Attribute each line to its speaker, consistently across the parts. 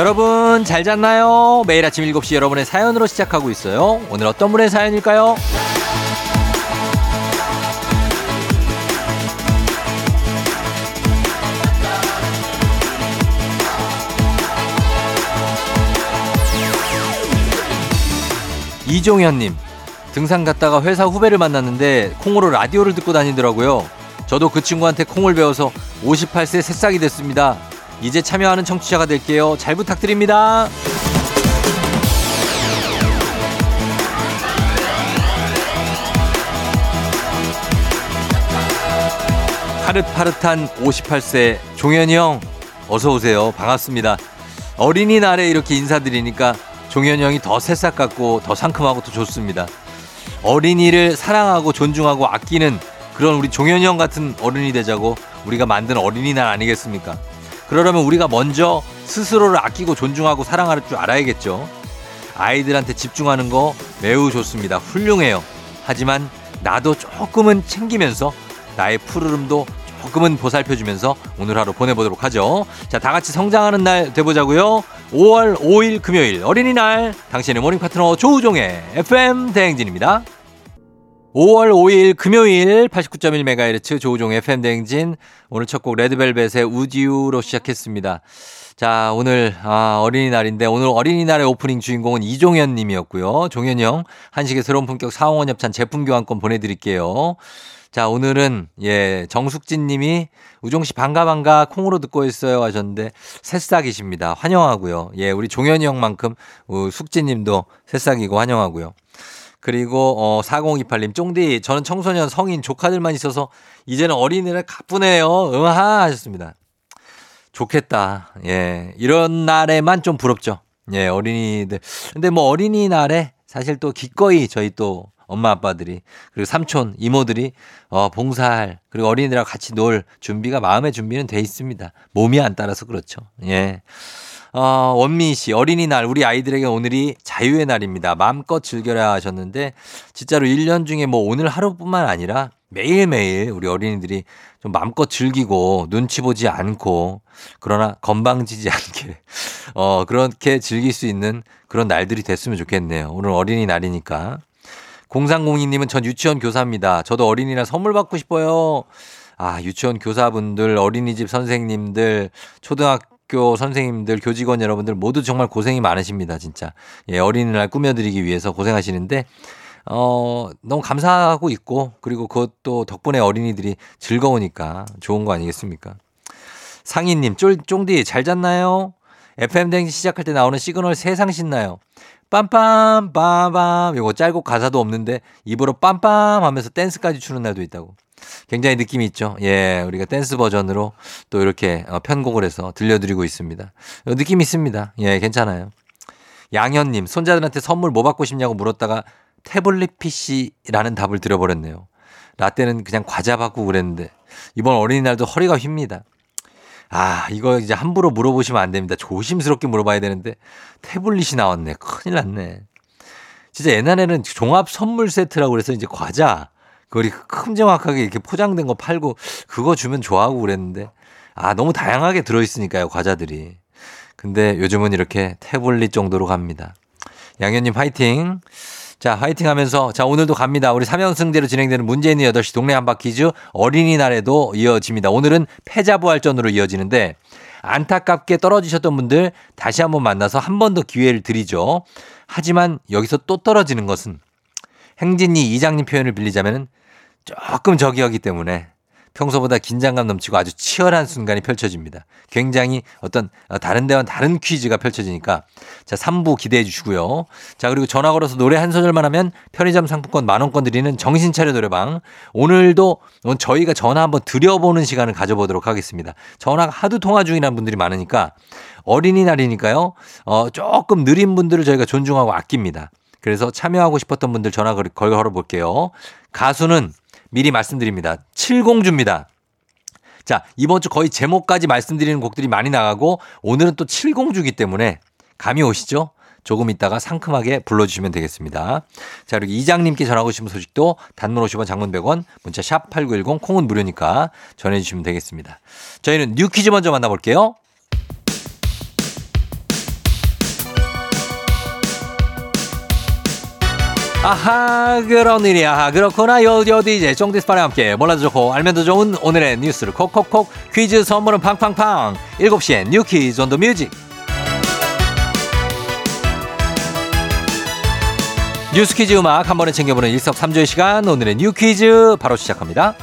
Speaker 1: 여러분 잘 잤나요? 매일 아침 7시 여러분의 사연으로 시작하고 있어요. 오늘 어떤 분의 사연일까요? 이종현님 등산 갔다가 회사 후배를 만났는데 콩으로 라디오를 듣고 다니더라고요. 저도 그 친구한테 콩을 배워서 58세 새싹이 됐습니다. 이제 참여하는 청취자가 될게요. 잘 부탁드립니다. 파릇파릇한 58세 종현이 형 어서 오세요. 반갑습니다. 어린이날에 이렇게 인사드리니까 종현이 형이 더 새싹 같고 더 상큼하고 더 좋습니다. 어린이를 사랑하고 존중하고 아끼는 그런 우리 종현이 형 같은 어른이 되자고 우리가 만든 어린이날 아니겠습니까? 그러려면 우리가 먼저 스스로를 아끼고 존중하고 사랑할 줄 알아야겠죠. 아이들한테 집중하는 거 매우 좋습니다. 훌륭해요. 하지만 나도 조금은 챙기면서 나의 푸르름도 조금은 보살펴주면서 오늘 하루 보내보도록 하죠. 자, 다 같이 성장하는 날 돼보자고요. 5월 5일 금요일 어린이날 당신의 morning 파트너 조우종의 FM 대행진입니다. 5월 5일 금요일 89.1MHz 조우종의 FM 대행진 오늘 첫 곡 레드벨벳의 우지우로 시작했습니다. 자, 오늘 아, 어린이날인데 오늘 어린이날의 오프닝 주인공은 이종현 님이었고요. 종현 형 한식의 새로운 품격 사홍원 협찬 제품 교환권 보내드릴게요. 자, 오늘은, 예, 정숙진 님이 우종 씨 반가 반가 콩으로 듣고 있어요 하셨는데 새싹이십니다. 환영하고요. 예, 우리 종현이 형만큼 어, 숙진 님도 새싹이고 환영하고요. 그리고 어 4028님 쫑디 저는 청소년 성인 조카들만 있어서 이제는 어린이날 가쁘네요. 응하 하셨습니다. 좋겠다. 예. 이런 날에만 좀 부럽죠. 예, 어린이들. 근데 뭐 어린이날에 사실 또 기꺼이 저희 또 엄마 아빠들이 그리고 삼촌 이모들이 어 봉사할 그리고 어린이들하고 같이 놀 준비가 마음의 준비는 돼 있습니다. 몸이 안 따라서 그렇죠. 예. 어, 원미 씨, 어린이날, 우리 아이들에게 오늘이 자유의 날입니다. 마음껏 즐겨라 하셨는데, 진짜로 1년 중에 뭐 오늘 하루뿐만 아니라 매일매일 우리 어린이들이 좀 마음껏 즐기고 눈치 보지 않고 그러나 건방지지 않게 어 그렇게 즐길 수 있는 그런 날들이 됐으면 좋겠네요. 오늘 어린이날이니까. 0302님은 전 유치원 교사입니다. 저도 어린이날 선물 받고 싶어요. 아, 유치원 교사분들, 어린이집 선생님들, 초등학교 선생님들, 교직원 여러분들 모두 정말 고생이 많으십니다, 진짜. 예, 어린이날 꾸며드리기 위해서 고생하시는데, 어, 너무 감사하고 있고, 그리고 그것도 덕분에 어린이들이 즐거우니까 좋은 거 아니겠습니까? 상희님, 쫄, 쫑디 잘 잤나요? FM댕지 시작할 때 나오는 시그널 세상 신나요. 빰빰, 빠밤. 요거 짧고 가사도 없는데 입으로 빰빰 하면서 댄스까지 추는 날도 있다고. 굉장히 느낌이 있죠. 예, 우리가 댄스 버전으로 또 이렇게 어, 편곡을 해서 들려드리고 있습니다. 느낌 있습니다. 예, 괜찮아요. 양현님, 손자들한테 선물 뭐 받고 싶냐고 물었다가 태블릿 PC라는 답을 드려버렸네요. 라떼는 그냥 과자 받고 그랬는데 이번 어린이날도 허리가 휩니다. 아, 이거 이제 함부로 물어보시면 안 됩니다. 조심스럽게 물어봐야 되는데 태블릿이 나왔네. 큰일 났네. 진짜 옛날에는 종합 선물 세트라고 그래서 이제 과자 그걸 큼정확하게 이렇게 포장된 거 팔고 그거 주면 좋아하고 그랬는데 아, 너무 다양하게 들어있으니까요, 과자들이. 근데 요즘은 이렇게 태블릿 정도로 갑니다. 양현님 화이팅. 자, 화이팅 하면서 자, 오늘도 갑니다. 우리 3연승제로 진행되는 있는 8시 동네 한바퀴즈 어린이날에도 이어집니다. 오늘은 패자부활전으로 이어지는데 안타깝게 떨어지셨던 분들 다시 한번 만나서 한 번 더 기회를 드리죠. 하지만 여기서 또 떨어지는 것은 행진이 이장님 표현을 빌리자면 조금 저기하기 때문에 평소보다 긴장감 넘치고 아주 치열한 순간이 펼쳐집니다. 굉장히 어떤 다른 데와 다른 퀴즈가 펼쳐지니까 자 3부 기대해 주시고요. 자 그리고 전화 걸어서 노래 한 소절만 하면 편의점 상품권 만 원권 드리는 정신차려 노래방 오늘도 저희가 전화 한번 드려보는 시간을 가져보도록 하겠습니다. 전화가 하도 통화 중이라는 분들이 많으니까 어린이날이니까요. 어 조금 느린 분들을 저희가 존중하고 아낍니다. 그래서 참여하고 싶었던 분들 전화 걸 걸어 볼게요. 가수는 미리 말씀드립니다. 칠공주입니다. 자, 이번 주 거의 제목까지 말씀드리는 곡들이 많이 나가고 오늘은 또 칠공주기 때문에 감이 오시죠? 조금 있다가 상큼하게 불러주시면 되겠습니다. 자, 그리고 이장님께 전하고 싶은 소식도 단문 50원 장문 100원 문자 샵 8910 콩은 무료니까 전해주시면 되겠습니다. 저희는 new 퀴즈 먼저 만나볼게요. 아하 그런 일이야. 그렇구나. 요요 DJ 쫑디스파랑 함께 몰라도 좋고 알면 더 좋은 오늘의 뉴스를 콕콕콕 퀴즈 선물은 팡팡팡. 7시엔 new 퀴즈 on the music. 뉴스 퀴즈 음악 한 번에 챙겨보는 일석삼조의 시간. 오늘의 new 퀴즈 바로 시작합니다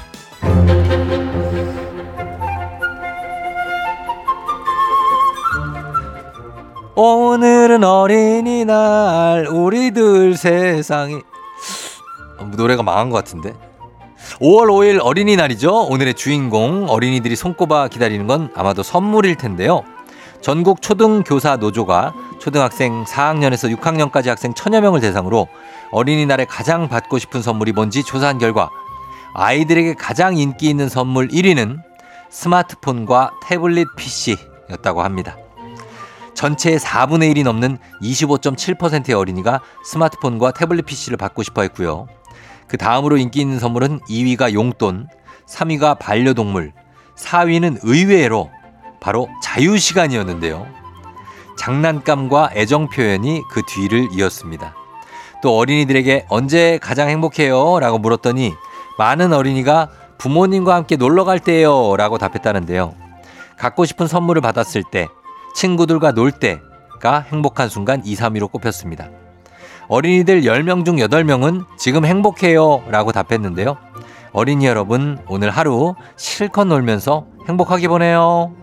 Speaker 1: 오늘은 어린이날 우리들 세상이. 어, 노래가 망한 것 같은데? 5월 5일 어린이날이죠. 오늘의 주인공 어린이들이 손꼽아 기다리는 건 아마도 선물일 텐데요. 전국 초등교사 노조가 초등학생 4학년에서 6학년까지 학생 천여 명을 대상으로 어린이날에 가장 받고 싶은 선물이 뭔지 조사한 결과 아이들에게 가장 인기 있는 선물 1위는 스마트폰과 태블릿 PC였다고 합니다. 전체의 4분의 1이 넘는 25.7%의 어린이가 스마트폰과 태블릿 PC를 받고 싶어 했고요. 그 다음으로 인기 있는 선물은 2위가 용돈, 3위가 반려동물, 4위는 의외로 바로 자유시간이었는데요. 장난감과 애정 표현이 그 뒤를 이었습니다. 또 어린이들에게 언제 가장 행복해요? 라고 물었더니 많은 어린이가 부모님과 함께 놀러 갈 때요. 라고 답했다는데요. 갖고 싶은 선물을 받았을 때 친구들과 놀 때가 행복한 순간 2, 3위로 꼽혔습니다. 어린이들 10명 중 8명은 지금 행복해요 라고 답했는데요. 어린이 여러분, 오늘 하루 실컷 놀면서 행복하게 보내요.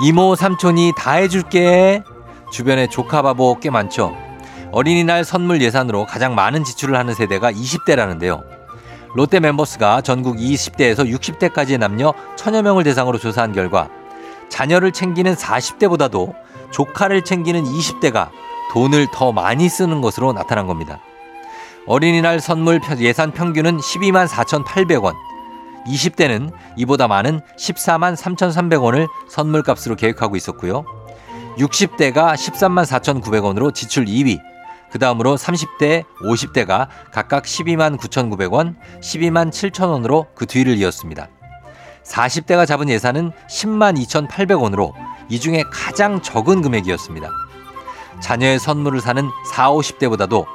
Speaker 1: 이모, 삼촌이 다 해줄게. 주변에 조카 바보 꽤 많죠. 어린이날 선물 예산으로 가장 많은 지출을 하는 세대가 20대라는데요. 롯데 멤버스가 전국 20대에서 60대까지의 남녀 천여 명을 대상으로 조사한 결과 자녀를 챙기는 40대보다도 조카를 챙기는 20대가 돈을 더 많이 쓰는 것으로 나타난 겁니다. 어린이날 선물 예산 평균은 12만 4,800원. 20대는 이보다 많은 14만 3,300원을 선물값으로 계획하고 있었고요. 60대가 13만 4,900원으로 지출 2위. 그 다음으로 30대, 50대가 각각 12만 9,900원, 12만 7,000원으로 그 뒤를 이었습니다. 40대가 잡은 예산은 10만 2,800원으로 이 중에 가장 적은 금액이었습니다. 자녀의 선물을 사는 4, 50대보다도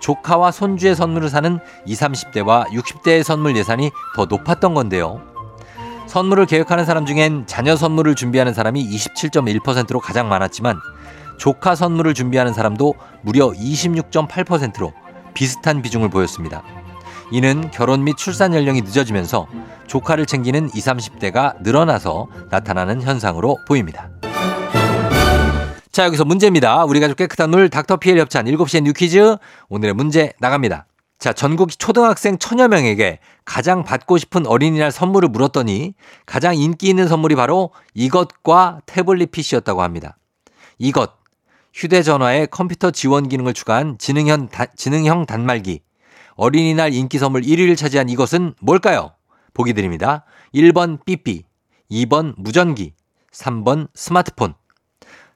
Speaker 1: 조카와 손주의 선물을 사는 20, 30대와 60대의 선물 예산이 더 높았던 건데요. 선물을 계획하는 사람 중엔 자녀 선물을 준비하는 사람이 27.1%로 가장 많았지만 조카 선물을 준비하는 사람도 무려 26.8%로 비슷한 비중을 보였습니다. 이는 결혼 및 출산 연령이 늦어지면서 조카를 챙기는 20, 30대가 늘어나서 나타나는 현상으로 보입니다. 자, 여기서 문제입니다. 우리 가족 깨끗한 물 닥터피엘 협찬 7시에 new 퀴즈. 오늘의 문제 나갑니다. 자, 전국 초등학생 천여 명에게 가장 받고 싶은 어린이날 선물을 물었더니 가장 인기 있는 선물이 바로 이것과 태블릿 PC였다고 합니다. 이것. 휴대전화에 컴퓨터 지원 기능을 추가한 지능형, 다, 지능형 단말기. 어린이날 인기 선물 1위를 차지한 이것은 뭘까요? 보기 드립니다. 1번 삐삐, 2번 무전기, 3번 스마트폰.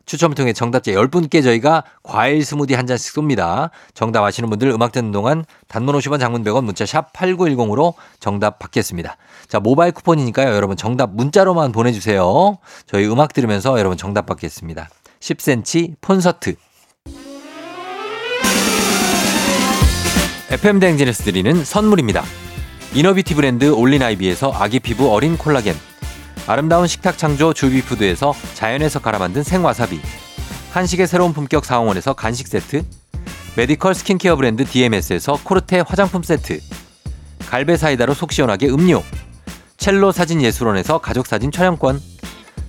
Speaker 1: 추첨을 통해 정답자 10분께 저희가 과일 스무디 한 잔씩 쏩니다. 정답 아시는 분들 음악 듣는 동안 단문 50원 장문 100원 문자 샵 8910으로 정답 받겠습니다. 자, 모바일 쿠폰이니까요. 여러분 정답 문자로만 보내주세요. 저희 음악 들으면서 여러분 정답 받겠습니다. 10cm 콘서트. FM 댕진에서 드리는 선물입니다. 이너비티 브랜드 올린아이비에서 아기 피부 어린 콜라겐. 아름다운 식탁 창조 주비푸드에서 자연에서 갈아 만든 생와사비. 한식의 새로운 품격 사홍원에서 간식 세트. medical 스킨케어 브랜드 DMS에서 코르테 화장품 세트. 갈배 사이다로 속 시원하게 음료. 첼로 사진 예술원에서 가족 사진 촬영권.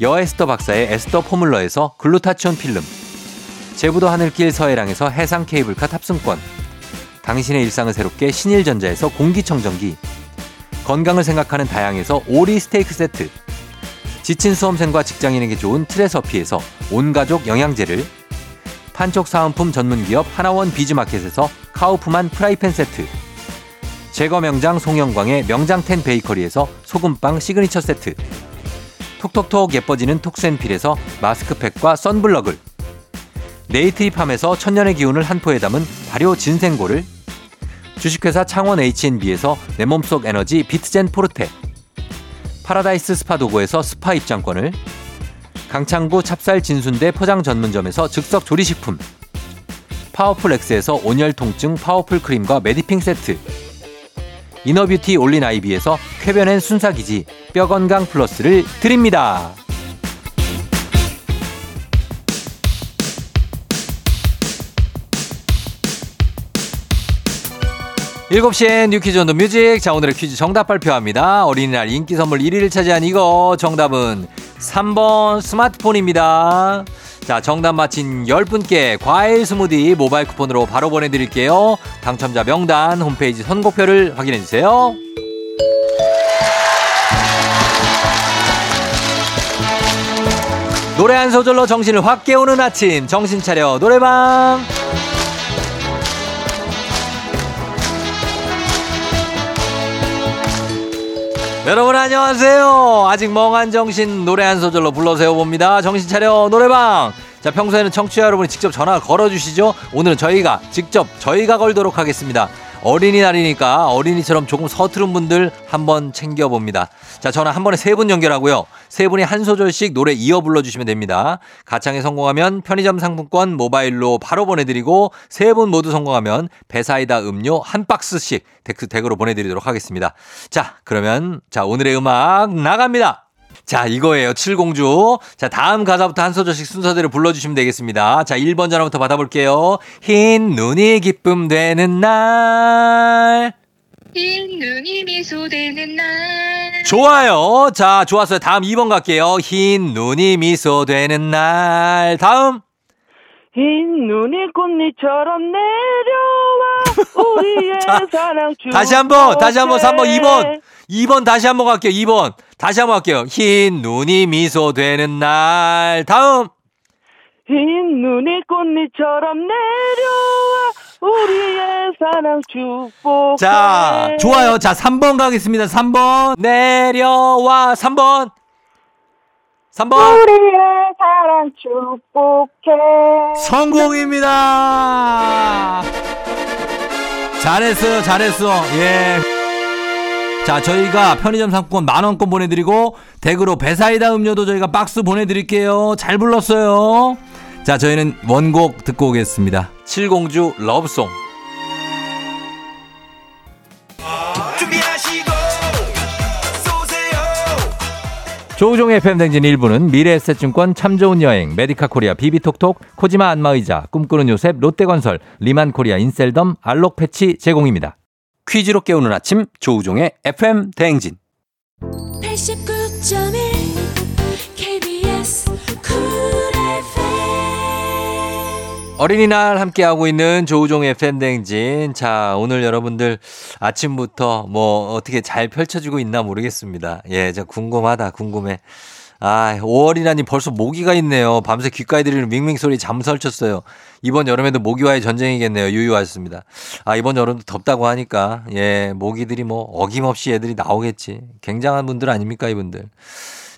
Speaker 1: 여에스터 박사의 에스터 포뮬러에서 글루타치온 필름. 제부도 하늘길 서해랑에서 해상 케이블카 탑승권. 당신의 일상을 새롭게 신일전자에서 공기청정기. 건강을 생각하는 다향에서 오리 스테이크 세트. 지친 수험생과 직장인에게 좋은 트레서피에서 온가족 영양제를 판촉 사은품 전문기업 하나원 비즈마켓에서 카우프만 프라이팬 세트 제과 명장 송영광의 명장텐 베이커리에서 소금빵 시그니처 세트 톡톡톡 예뻐지는 톡센필에서 마스크팩과 선블럭을. 네이트리팜에서 천년의 기운을 한 포에 담은 발효 진생고를. 주식회사 창원 H&B에서 내 몸속 에너지 비트젠 포르테. 파라다이스 스파 도고에서 스파 입장권을. 강창구 찹쌀 진순대 포장 전문점에서 즉석 조리식품. 파워풀 엑스에서 온열 통증 파워풀 크림과 메디핑 세트 inner beauty 올린 아이비에서 쾌변엔 순삭이지 뼈 건강 플러스를 드립니다. 일곱 시에 new 퀴즈 on the music. 자, 오늘의 퀴즈 정답 발표합니다. 어린이날 인기 선물 1위를 차지한 이거 정답은 3번 스마트폰입니다. 자, 정답 맞힌 10분께 과일 스무디 모바일 쿠폰으로 바로 보내드릴게요. 당첨자 명단 홈페이지 선곡표를 확인해주세요. 노래 한 소절로 정신을 확 깨우는 아침 정신 차려 노래방 여러분 안녕하세요. 아직 멍한 정신 노래 한 소절로 불러 세워 봅니다. 정신 차려 노래방. 자 평소에는 청취자 여러분이 직접 전화 걸어주시죠. 오늘은 저희가 직접 저희가 걸도록 하겠습니다. 어린이날이니까 어린이처럼 조금 서투른 분들 한번 챙겨봅니다. 자, 전화 한 번에 세 분 연결하고요. 세 분이 한 소절씩 노래 이어 불러주시면 됩니다. 가창에 성공하면 편의점 상품권 모바일로 바로 보내드리고 세 분 모두 성공하면 배사이다 음료 한 박스씩 댁으로 보내드리도록 하겠습니다. 자, 그러면 자, 오늘의 음악 나갑니다. 자, 이거예요. 칠공주. 자, 다음 가사부터 한 소절씩 순서대로 불러주시면 되겠습니다. 자, 1번 전화부터 받아볼게요. 흰 눈이 기쁨 되는 날.
Speaker 2: 흰 눈이 미소되는 날.
Speaker 1: 좋아요. 자, 좋았어요. 다음 2번 갈게요. 흰 눈이 미소되는 날. 다음.
Speaker 3: 흰 눈이 꽃잎처럼 내려와 우리의
Speaker 1: 자,
Speaker 3: 사랑 주
Speaker 1: 다시 한 번, 다시 한 번, 3번, 2번. 2번 다시 한번 갈게요. 2번. 다시 한번 갈게요. 흰 눈이 미소되는 날. 다음.
Speaker 3: 흰 눈이 꽃잎처럼 내려와 우리의 사랑 축복해
Speaker 1: 자, 좋아요. 자, 3번 가겠습니다. 3번. 내려와. 3번. 3번.
Speaker 3: 우리의 사랑 축복해
Speaker 1: 성공입니다. 잘했어요. 잘했어. 예. 자, 저희가 편의점 상품권 만원권 보내드리고, 댁으로 갈배사이다 음료도 저희가 박스 보내드릴게요. 잘 불렀어요. 자, 저희는 원곡 듣고 오겠습니다. 칠공주 러브송. 조우종의 FM 대행진 1부는 미래에셋증권 참 좋은 여행, 메디카 코리아 비비톡톡, 코지마 안마의자, 꿈꾸는 요셉, 롯데건설, 리만 코리아 인셀덤, 알록 패치 제공입니다. 퀴즈로 깨우는 아침 조우종의 FM 대행진.
Speaker 4: 89.1
Speaker 1: 어린이날 함께하고 있는 조우종의 팬댕진. 자, 오늘 여러분들 아침부터 뭐 어떻게 잘 펼쳐지고 있나 모르겠습니다. 예, 저 궁금하다, 궁금해. 아, 5월이라니 벌써 모기가 있네요. 밤새 귓가에 들리는 밍밍 소리 잠 설쳤어요. 이번 여름에도 모기와의 전쟁이겠네요. 유유하셨습니다. 아, 이번 여름도 덥다고 하니까, 예, 모기들이 뭐 어김없이 애들이 나오겠지. 굉장한 분들 아닙니까, 이분들.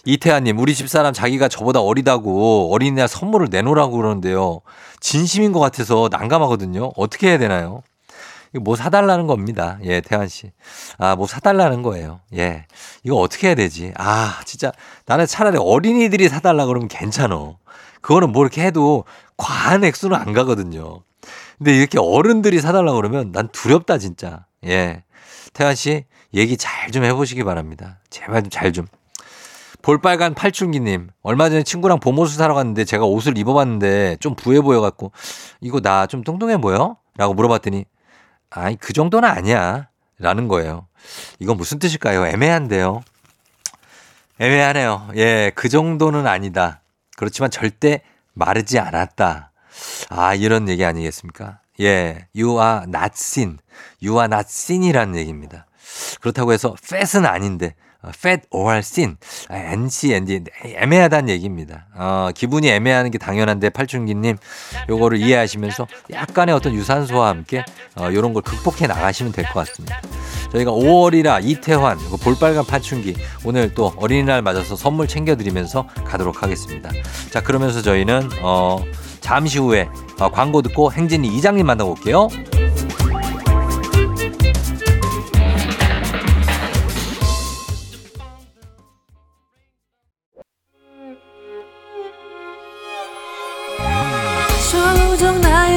Speaker 1: 이태아님, 우리 집사람 자기가 저보다 어리다고 어린이날 선물을 내놓으라고 그러는데요. 진심인 것 같아서 난감하거든요. 어떻게 해야 되나요? 뭐 사달라는 겁니다. 예, 태환 씨. 아, 뭐 사달라는 거예요. 예. 이거 어떻게 해야 되지? 아, 진짜 나는 차라리 어린이들이 사달라 그러면 괜찮어. 그거는 뭐 이렇게 해도 과한 액수는 안 가거든요. 근데 이렇게 어른들이 사달라 그러면 난 두렵다, 진짜. 예. 태환 씨, 얘기 잘 좀 해보시기 바랍니다. 제발 좀 잘 좀. 볼빨간 팔춘기님, 얼마 전에 친구랑 봄옷을 사러 갔는데 제가 옷을 입어봤는데 좀 부해 보여갖고, 이거 나 좀 뚱뚱해 보여? 라고 물어봤더니, 아니, 그 정도는 아니야. 라는 거예요. 이건 무슨 뜻일까요? 애매한데요. 애매하네요. 예, 그 정도는 아니다. 그렇지만 절대 마르지 않았다. 아, 이런 얘기 아니겠습니까? 예, you are not sin. you are not sin이라는 얘기입니다. 그렇다고 해서 fat은 아닌데, 어, fat or thin. 아, NC, ND. 애매하다는 얘기입니다. 어, 기분이 애매하는 게 당연한데, 팔춘기님, 요거를 이해하시면서 약간의 어떤 유산소와 함께, 어, 요런 걸 극복해 나가시면 될 것 같습니다. 저희가 5월이라 이태환, 그 볼빨간 파춘기, 오늘 또 어린이날 맞아서 선물 챙겨드리면서 가도록 하겠습니다. 자, 그러면서 저희는, 어, 잠시 후에 어, 광고 듣고 행진이 이장님 만나고 올게요.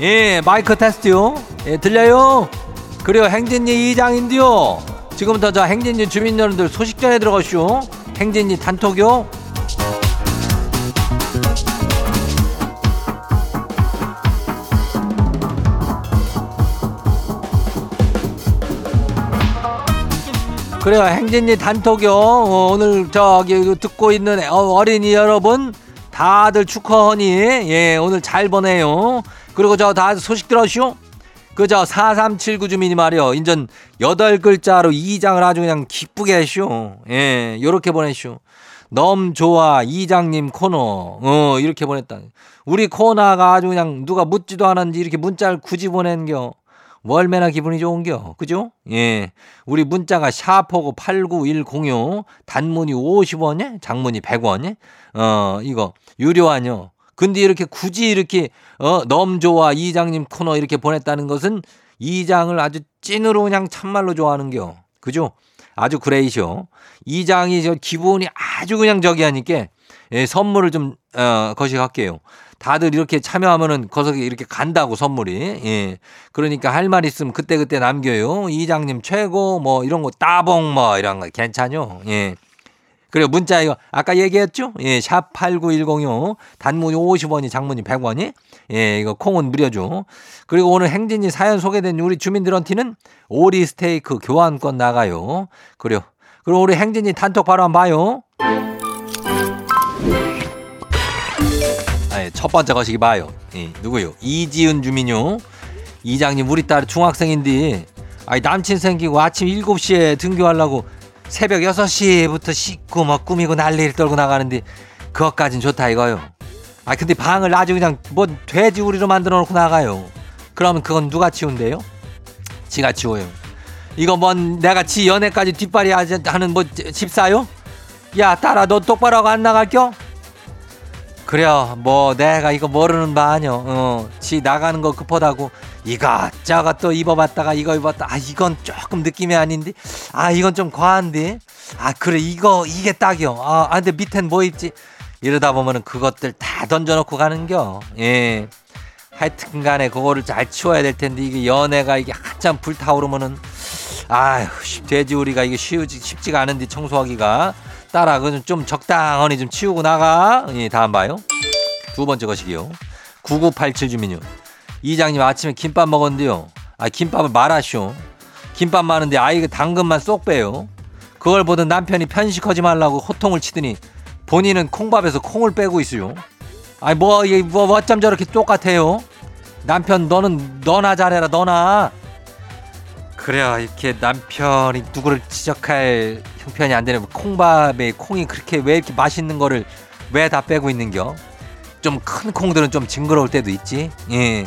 Speaker 1: 예, 마이크 테스트요. 예, 들려요? 그래요, 행진이 이장인데요. 지금부터 저 행진이 주민 여러분들 소식 전해 들어가시오. 행진이 단톡요. 그래요, 행진이 단톡요. 어, 오늘 저기 듣고 있는 어, 어린이 여러분 다들 축하하니 예 오늘 잘 보내요. 그리고 저 다 소식 들었쇼? 그저 4379 주민이 말이요. 인전 여덟 글자로 이장을 아주 그냥 기쁘게 했쇼. 예, 요렇게 보냈쇼. 너무 좋아 이장님 코너. 어, 이렇게 보냈다. 우리 코너가 아주 그냥 누가 묻지도 않았는지 이렇게 문자를 굳이 보낸겨. 월매나 기분이 좋은겨. 그죠? 예. 우리 문자가 샤퍼고 89106 단문이 50원에 장문이 100원에 어, 이거 유료하뇨. 근데 이렇게 굳이 이렇게 어, 너무 좋아 이장님 코너 이렇게 보냈다는 것은 이장을 아주 찐으로 그냥 참말로 좋아하는겨. 그죠? 아주 그레이쇼. 이장이 저 기분이 아주 그냥 저기 하니까 예, 선물을 좀 어, 거시할게요. 다들 이렇게 참여하면은 거기 이렇게 간다고 선물이. 예. 그러니까 할 말 있으면 그때그때 남겨요. 이장님 최고 뭐 이런 거 따봉 뭐 이런 거 괜찮요. 예. 그리고 문자 이거 아까 얘기했죠? 예, 샵 8910요. 단문이 50원이 장문이 100원이. 예, 이거 콩은 무료죠. 그리고 오늘 행진이 사연 소개된 우리 주민들한테는 오리 스테이크 교환권 나가요. 그래요. 그리고 우리 행진이 단톡 바로 한번 봐요. 아, 예, 첫 번째 거시기 봐요. 예, 누구요? 이지은 주민요. 이장님 우리 딸 중학생인데 아이 남친 생기고 아침 7시에 등교하려고 새벽 6시부터 씻고 막 꾸미고 난리를 떨고 나가는데 그것까진 좋다 이거요. 아 근데 방을 아주 그냥 뭐 돼지 우리로 만들어 놓고 나가요. 그러면 그건 누가 치운대요? 지가 치워요. 이거 뭔 내가 지 연애까지 뒷발이 하는 뭐 집사요? 야 딸아 너 똑바로 하고 안 나갈겨? 그래요 뭐 내가 이거 모르는 바 아니여 어, 지 나가는 거 급하다고 이것저것 또 입어봤다가 이거 입었다. 아 이건 조금 느낌이 아닌데. 아 이건 좀 과한데. 아 그래 이거 이게 딱이요. 아 아, 근데 밑엔 뭐 있지? 이러다 보면은 그것들 다 던져놓고 가는겨. 예. 하여튼 간에 그거를 잘 치워야 될 텐데 이게 연애가 이게 한참 불타오르면은 아휴 씨, 돼지 우리가 이게 쉬우지 쉽지가 않은데 청소하기가. 따라 그좀 좀 적당히 좀 치우고 나가. 예 다음 봐요. 두 번째 것이기요. 9987 주민요 이장님 아침에 김밥 먹었는데요 아 김밥을 말하쇼 김밥 많은데 아이가 당근만 쏙 빼요 그걸 보던 남편이 편식하지 말라고 호통을 치더니 본인은 콩밥에서 콩을 빼고 있어요 아니 뭐, 뭐 어쩜 저렇게 똑같아요 남편 너는 너나 잘해라 너나 그래야 이렇게 남편이 누구를 지적할 형편이 안 되는 콩밥에 콩이 그렇게 왜 이렇게 맛있는 거를 왜 다 빼고 있는겨? 좀 큰 콩들은 좀 징그러울 때도 있지. 예.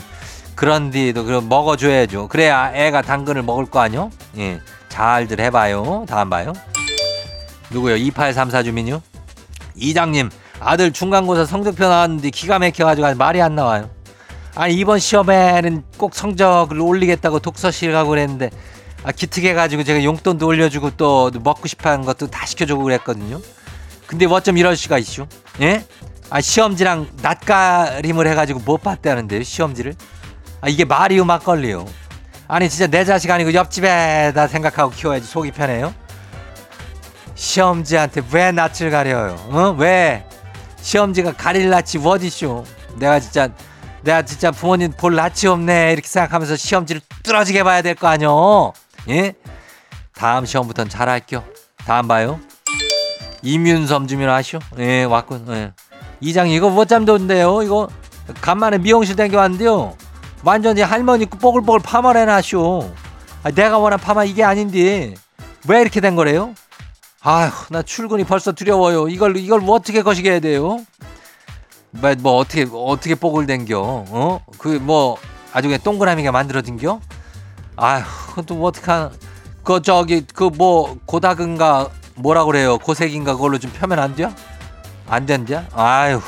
Speaker 1: 그런데도 그럼 먹어줘야죠. 그래야 애가 당근을 먹을 거 아니요? 예. 잘들 해봐요. 다음 봐요. 누구요? 2834 주민요? 이장님 아들 중간고사 성적표 나왔는데 기가 막혀가지고 말이 안 나와요. 아니 이번 시험에는 꼭 성적을 올리겠다고 독서실 가고 그랬는데 아 기특해가지고 제가 용돈도 올려주고 또 먹고 싶어 하는 것도 다 시켜주고 그랬거든요. 근데 어쩜 이럴 수가 있슈? 예? 아 시험지랑 낯가림을 해가지고 못 봤다는데요 시험지를? 아 이게 말이요 막걸리요? 아니 진짜 내 자식 아니고 옆집에다 생각하고 키워야지 속이 편해요? 시험지한테 왜 낯을 가려요? 어? 왜? 시험지가 가릴 낯이 어디쇼? 내가 진짜 내가 진짜 부모님 볼 낯이 없네 이렇게 생각하면서 시험지를 뚫어지게 봐야 될 거 아니요? 예? 다음 시험부터는 잘할게요. 다음 봐요. 이윤섬 주민 아시오? 예, 왔군. 예. 이장 이거 못 잠도는데요. 이거 간만에 미용실 댕겨 왔는데요. 완전히 할머니 뽀글뽀글 파마를 해놨쇼. 아, 내가 원한 파마 이게 아닌데 왜 이렇게 된 거래요? 아휴 나 출근이 벌써 두려워요. 이걸 이걸 뭐 어떻게 거시게 해야 돼요? 뭐, 뭐 어떻게 어떻게 뽀글 댕겨? 어? 그 뭐 아주 그냥 동그라미가 만들어진겨? 아휴 그것도 뭐 어떡하 그 저기 그 뭐 고다근가 뭐라 그래요? 고색인가 그걸로 좀 펴면 안 돼요? 안 된대? 아휴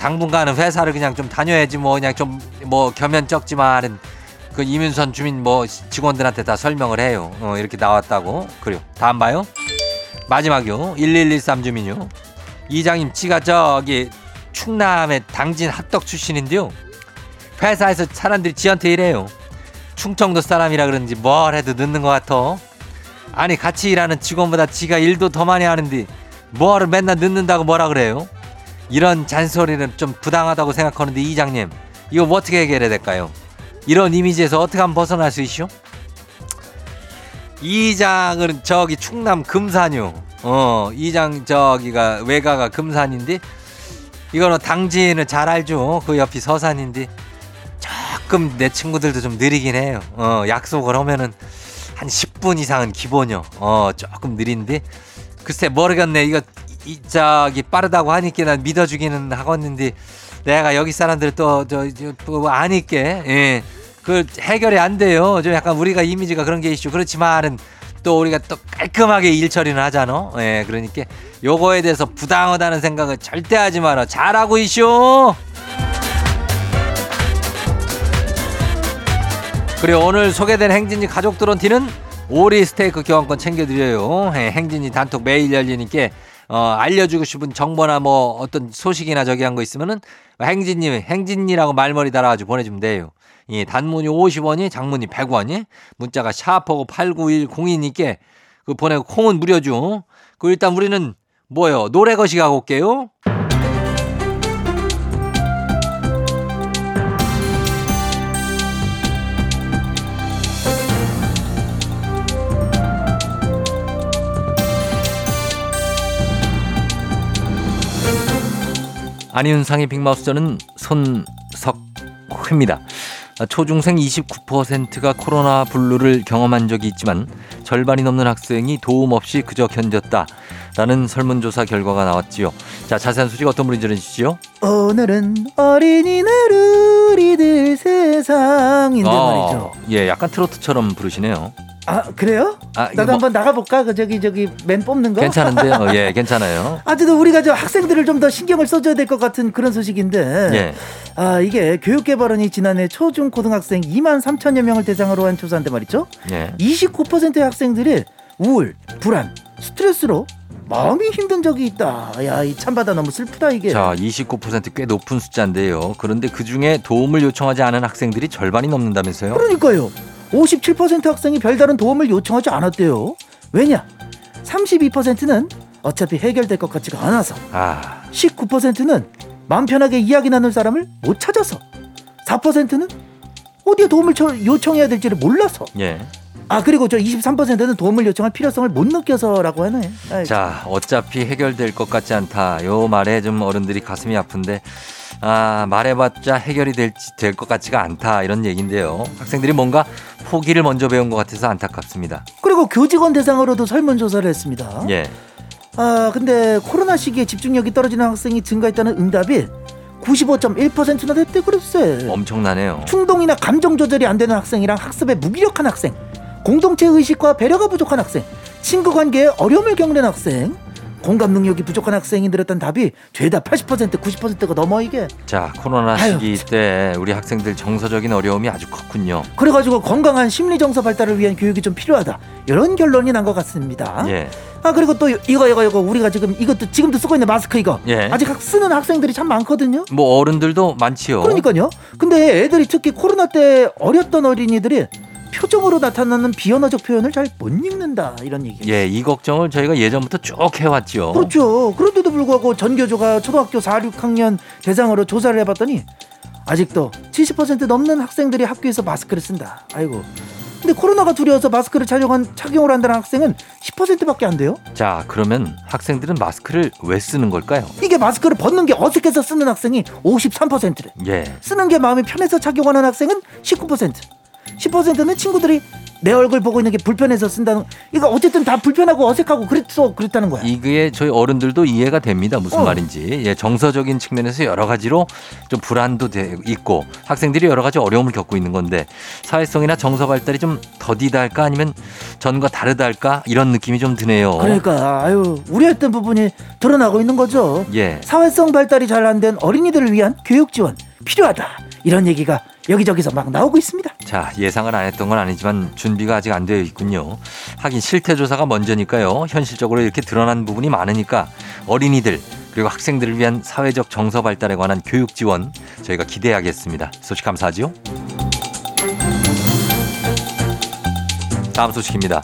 Speaker 1: 당분간은 회사를 그냥 좀 다녀야지 뭐 그냥 좀 뭐 겸연 적지만은 그 이민선 주민 뭐 직원들한테 다 설명을 해요. 어, 이렇게 나왔다고. 그래요. 다음 봐요. 마지막이요. 1113 주민요. 이장님 지가 저기 충남의 당진 합덕 출신인데요. 회사에서 사람들이 지한테 이래요. 충청도 사람이라 그런지 뭘 해도 늦는 것 같아. 아니 같이 일하는 직원보다 지가 일도 더 많이 하는데 뭐를 맨날 늦는다고 뭐라 그래요? 이런 잔소리는 좀 부당하다고 생각하는데 이장님 이거 뭐 어떻게 해결해야 될까요? 이런 이미지에서 어떻게 하면 벗어날 수 있쇼? 이장은 저기 충남 금산요. 어 이장 저기가 외가가 금산인데 이거는 당진을 잘 알죠. 그 옆이 서산인데 조금 내 친구들도 좀 느리긴 해요. 어 약속을 하면은 한 10분 이상은 기본이요. 어 조금 느린데 글쎄 모르겠네. 이거 이 저기 빠르다고 하니까 난 믿어주기는 하겠는데 내가 여기 사람들 또저또 아니께 예. 그 해결이 안 돼요. 좀 약간 우리가 이미지가 그런 게 있죠. 그렇지만은 또 우리가 또 깔끔하게 일 처리는 하잖아. 예, 그러니까 요거에 대해서 부당하다는 생각을 절대 하지 마라. 잘하고 있쇼. 그리고 오늘 소개된 행진이 가족들한테는 오리 스테이크 교환권 챙겨드려요. 예, 행진이 단톡 매일 열리니까 어, 알려주고 싶은 정보나 뭐 어떤 소식이나 저기 한 거 있으면은 행진님, 행진이라고 말머리 달아가지고 보내주면 돼요. 예, 단문이 50원이, 장문이 100원이, 문자가 샤프고 89102니까 그 보내고 콩은 무료죠. 그 일단 우리는 뭐요? 노래 거시 가고 올게요. 안윤상의 빅마우스 저는 손석회입니다. 초중생 29%가 코로나 블루를 경험한 적이 있지만 절반이 넘는 학생이 도움 없이 그저 견뎠다라는 설문조사 결과가 나왔지요. 자, 자세한 소식 어떤 분이 전해주시죠?
Speaker 5: 오늘은 어린이날 우리들 세상인데 말이죠.
Speaker 1: 예, 약간 트로트처럼 부르시네요.
Speaker 5: 아 그래요?
Speaker 1: 아,
Speaker 5: 나도
Speaker 1: 뭐-
Speaker 5: 한번 나가볼까? 그 저기 저기 맨 뽑는 거.
Speaker 1: 괜찮은데요? 예, 괜찮아요.
Speaker 5: 아무튼 우리가 저 학생들을 좀 더 신경을 써줘야 될 것 같은 그런 소식인데.
Speaker 1: 예.
Speaker 5: 아 이게 교육개발원이 지난해 초중 고등학생 2만 3천여 명을 대상으로 한 조사인데 말이죠.
Speaker 1: 예.
Speaker 5: 29%의 학생들이 우울, 불안, 스트레스로 마음이 힘든 적이 있다. 야, 이 참바다 너무 슬프다 이게.
Speaker 1: 자, 29%꽤 높은 숫자인데요. 그런데 그 중에 도움을 요청하지 않은 학생들이 절반이 넘는다면서요?
Speaker 5: 그러니까요. 57% 학생이 별다른 도움을 요청하지 않았대요. 왜냐? 32%는 어차피 해결될 것 같지가 않아서,
Speaker 1: 아,
Speaker 5: 19%는 마음 편하게 이야기 나눌 사람을 못 찾아서, 4%는 어디에 도움을 요청해야 될지를 몰라서,
Speaker 1: 예.
Speaker 5: 아 그리고 저 23%는 도움을 요청할 필요성을 못 느껴서라고 하네. 아이,
Speaker 1: 자, 어차피 해결될 것 같지 않다. 요 말에 좀 어른들이 가슴이 아픈데, 아, 말해봤자 해결이 될 것 같지가 않다. 이런 얘기인데요. 학생들이 뭔가 포기를 먼저 배운 것 같아서 안타깝습니다.
Speaker 5: 그리고 교직원 대상으로도 설문조사를 했습니다.
Speaker 1: 예.
Speaker 5: 아 근데 코로나 시기에 집중력이 떨어지는 학생이 증가했다는 응답이 95.1%나 됐대 글쎄.
Speaker 1: 엄청나네요.
Speaker 5: 충동이나 감정 조절이 안 되는 학생이랑 학습에 무기력한 학생, 공동체 의식과 배려가 부족한 학생, 친구 관계에 어려움을 겪는 학생, 공감 능력이 부족한 학생이 늘었던 답이 죄다 80% 90%가 넘어 이게.
Speaker 1: 자, 코로나
Speaker 5: 아유,
Speaker 1: 시기 때 우리 학생들 정서적인 어려움이 아주 컸군요.
Speaker 5: 그래가지고 건강한 심리 정서 발달을 위한 교육이 좀 필요하다 이런 결론이 난 것 같습니다.
Speaker 1: 예.
Speaker 5: 아 그리고 또 이거 이거 이거 우리가 지금 이것도 지금도 쓰고 있는 마스크 이거
Speaker 1: 예.
Speaker 5: 아직 학- 쓰는 학생들이 참 많거든요.
Speaker 1: 뭐 어른들도 많지요.
Speaker 5: 그러니까요. 근데 애들이 특히 코로나 때 어렸던 어린이들이 표정으로 나타나는 비언어적 표현을 잘 못 읽는다 이런 얘기.
Speaker 1: 예, 이 걱정을 저희가 예전부터 쭉 해왔죠.
Speaker 5: 그렇죠. 그런데도 불구하고 전교조가 초등학교 4, 6학년 대상으로 조사를 해봤더니 아직도 70% 넘는 학생들이 학교에서 마스크를 쓴다. 아이고. 근데 코로나가 두려워서 마스크를 착용한, 착용을 한다는 학생은 10%밖에 안 돼요.
Speaker 1: 자, 그러면 학생들은 마스크를 왜 쓰는 걸까요?
Speaker 5: 이게 마스크를 벗는 게 어색해서 쓰는 학생이 53%래.
Speaker 1: 예.
Speaker 5: 쓰는 게 마음이 편해서 착용하는 학생은 19%. 10%는 친구들이 내 얼굴 보고 있는 게 불편해서 쓴다는. 이거 어쨌든 다 불편하고 어색하고 그랬어 그랬다는 거야.
Speaker 1: 이게 저희 어른들도 이해가 됩니다. 무슨
Speaker 5: 어.
Speaker 1: 말인지. 예, 정서적인 측면에서 여러 가지로 좀 불안도 돼- 있고 학생들이 여러 가지 어려움을 겪고 있는 건데 사회성이나 정서 발달이 좀 더디다 할까 아니면 전과 다르다 할까 이런 느낌이 좀 드네요.
Speaker 5: 그러니까 아유 우려했던 부분이 드러나고 있는 거죠.
Speaker 1: 예.
Speaker 5: 사회성 발달이 잘 안 된 어린이들을 위한 교육 지원 필요하다. 이런 얘기가 여기저기서 막 나오고 있습니다.
Speaker 1: 자, 예상을 안 했던 건 아니지만 준비가 아직 안 되어 있군요. 하긴 실태 조사가 먼저니까요. 현실적으로 이렇게 드러난 부분이 많으니까 어린이들 그리고 학생들을 위한 사회적 정서 발달에 관한 교육 지원 저희가 기대하겠습니다. 소식 감사하지요. 다음 소식입니다.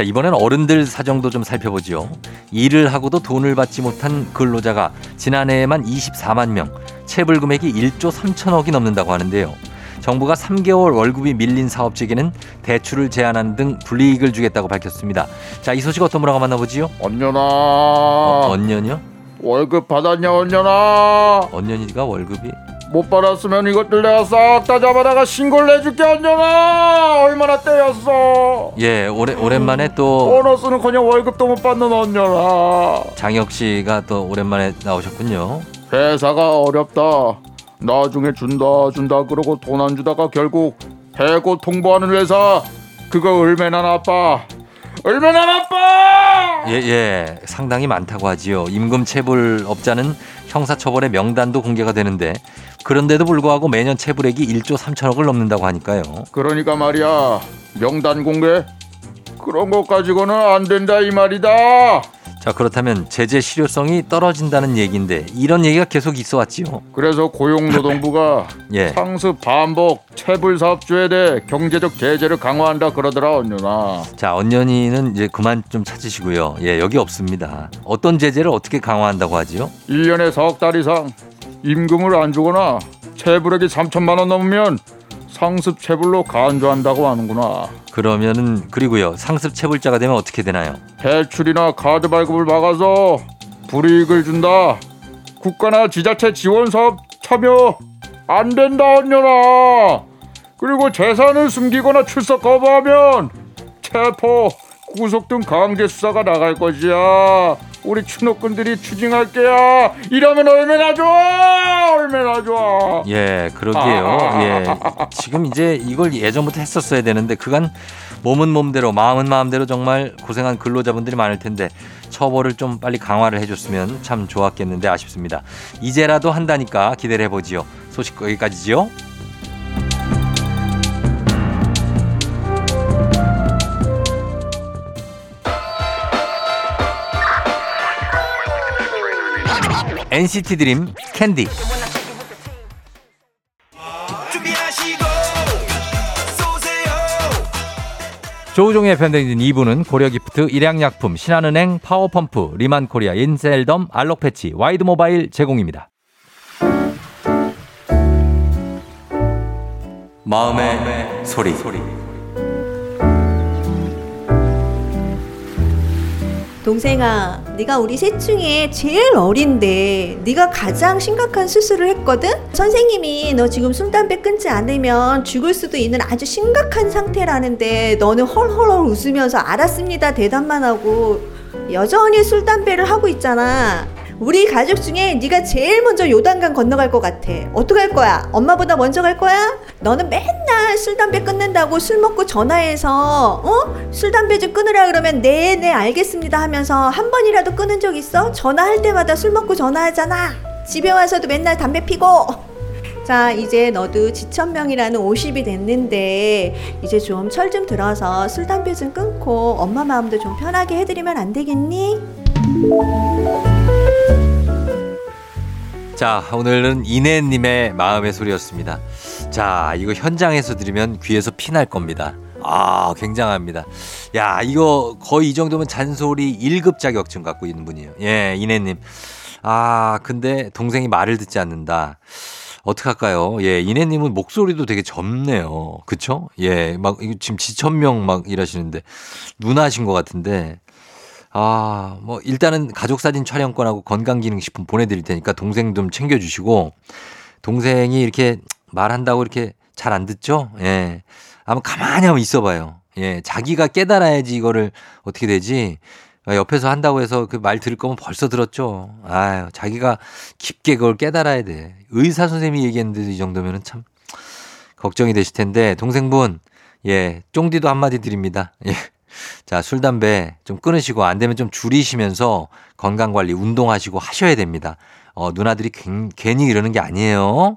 Speaker 1: 자, 이번엔 어른들 사정도 좀 살펴보지요. 일을 하고도 돈을 받지 못한 근로자가 지난해에만 24만 명, 체불 금액이 1조 3천억이 넘는다고 하는데요. 정부가 3개월 월급이 밀린 사업주에게는 대출을 제한하는 등 불이익을 주겠다고 밝혔습니다. 자, 이 소식 어떤 분하고 만나보지요?
Speaker 6: 언년아
Speaker 1: 어, 언년이요?
Speaker 6: 월급 받았냐 언년아
Speaker 1: 언년이가 월급이
Speaker 6: 못 받았으면 이것들 내가 싹 다 잡아다가 신고를 해줄게 언년아 얼마나 떼였어!
Speaker 1: 예, 오래, 오랜만에 또
Speaker 6: 보너스는커녕 월급도 못 받는 언년아
Speaker 1: 장혁 씨가 또 오랜만에 나오셨군요.
Speaker 6: 회사가 어렵다. 나중에 준다 준다 그러고 돈 안 주다가 결국 해고 통보하는 회사. 그거 얼마나 나빠? 얼마나 나빠
Speaker 1: 예, 예. 상당히 많다고 하지요. 임금 체불 업자는 형사처벌의 명단도 공개가 되는데 그런데도 불구하고 매년 체불액이 1조 3천억을 넘는다고 하니까요.
Speaker 6: 그러니까 말이야 명단 공개 그런 것 가지고는 안 된다 이 말이다
Speaker 1: 자, 그렇다면 제재 실효성이 떨어진다는 얘기인데 이런 얘기가 계속 있어 왔지요.
Speaker 6: 그래서 고용노동부가
Speaker 1: 예.
Speaker 6: 상습 반복 체불 사업주에 대해 경제적 제재를 강화한다 그러더라 언유나
Speaker 1: 자, 언년이는 이제 그만 좀 찾으시고요. 예, 여기 없습니다. 어떤 제재를 어떻게 강화한다고 하지요?
Speaker 6: 1년에 석 달 이상 임금을 안 주거나 체불액이 3천만 원 넘으면 상습 체불로 간주한다고 하는구나
Speaker 1: 그러면은 그리고요. 상습 체불자가 되면 어떻게 되나요?
Speaker 6: 대출이나 카드 발급을 막아서 불이익을 준다. 국가나 지자체 지원 사업 참여 안 된다 언녀라. 그리고 재산을 숨기거나 출석 거부하면 체포, 구속 등 강제 수사가 나갈 것이야. 우리 추노꾼들이 추징할게야. 이러면 얼마나 좋아, 얼마나 좋아.
Speaker 1: 예, 그러게요. 예. 지금 이제 이걸 예전부터 했었어야 되는데 그간 몸은 몸대로 마음은 마음대로 정말 고생한 근로자분들이 많을 텐데 처벌을 좀 빨리 강화를 해줬으면 참 좋았겠는데 아쉽습니다. 이제라도 한다니까 기대를 해보지요. 소식 여기까지지요. NCT 드림 캔디 조우종의 팬데믹 2부는 고려기프트, 일양약품, 신한은행, 파워펌프, 리만코리아, 인셀덤, 알록패치, 와이드모바일 제공입니다. 마음의, 소리.
Speaker 7: 동생아, 네가 우리 셋 중에 제일 어린데 네가 가장 심각한 수술을 했거든? 선생님이 너 지금 술 담배 끊지 않으면 죽을 수도 있는 아주 심각한 상태라는데 너는 헐헐헐 웃으면서 알았습니다 대답만 하고 여전히 술 담배를 하고 있잖아. 우리 가족 중에 네가 제일 먼저 요단강 건너갈 것 같아. 어떡할 거야? 엄마보다 먼저 갈 거야? 너는 맨날 술 담배 끊는다고 술 먹고 전화해서 어? 술 담배 좀 끊으라 그러면 네네 알겠습니다 하면서 한 번이라도 끊은 적 있어? 전화할 때마다 술 먹고 전화하잖아. 집에 와서도 맨날 담배 피고. 자, 이제 너도 지천명이라는 50이 됐는데 이제 좀 철좀 들어서 술 담배 좀 끊고 엄마 마음도 좀 편하게 해드리면 안 되겠니?
Speaker 1: 자, 오늘은 이내님의 마음의 소리였습니다. 자, 이거 현장에서 들으면 귀에서 피 날 겁니다. 아, 굉장합니다. 야, 이거 거의 이 정도면 잔소리 1급 자격증 갖고 있는 분이에요. 예, 이내님. 아, 근데 동생이 말을 듣지 않는다. 어떡할까요? 예, 이내님은 목소리도 되게 젊네요. 그쵸? 예, 막, 지금 지천명 막 일하시는데, 누나신 것 같은데, 아, 뭐, 일단은 가족사진 촬영권하고 건강기능식품 보내드릴 테니까 동생 좀 챙겨주시고, 동생이 이렇게 말한다고 이렇게 잘 안 듣죠? 예. 아마 가만히 한번 있어 봐요. 예. 자기가 깨달아야지 이거를 어떻게 되지? 아, 옆에서 한다고 해서 그 말 들을 거면 벌써 들었죠. 아유, 자기가 깊게 그걸 깨달아야 돼. 의사 선생님이 얘기했는데도 이 정도면은 참 걱정이 되실 텐데, 동생분, 예, 쫑디도 한마디 드립니다. 예. 자, 술, 담배 좀 끊으시고 안 되면 좀 줄이시면서 건강 관리, 운동하시고 하셔야 됩니다. 어, 누나들이 괜- 괜히 이러는 게 아니에요.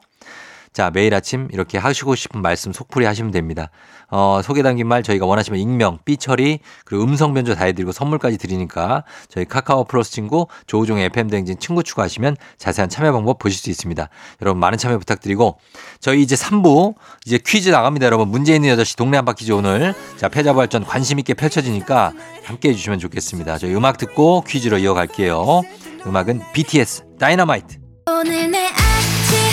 Speaker 1: 자, 매일 아침 이렇게 하시고 싶은 말씀 속풀이 하시면 됩니다. 어, 소개 담긴 말 저희가 원하시면 익명, 삐처리, 그리고 음성 변조 다 해드리고 선물까지 드리니까 저희 카카오 플러스 친구, 조우종의 FM대행진 친구 추가하시면 자세한 참여 방법 보실 수 있습니다. 여러분 많은 참여 부탁드리고 저희 이제 3부 이제 퀴즈 나갑니다. 여러분 문제 있는 8시 동네 한 바퀴즈 오늘 자, 패자부활전 관심 있게 펼쳐지니까 함께 해주시면 좋겠습니다. 저희 음악 듣고 퀴즈로 이어갈게요. 음악은 BTS, 다이너마이트.
Speaker 4: 오늘 내 아침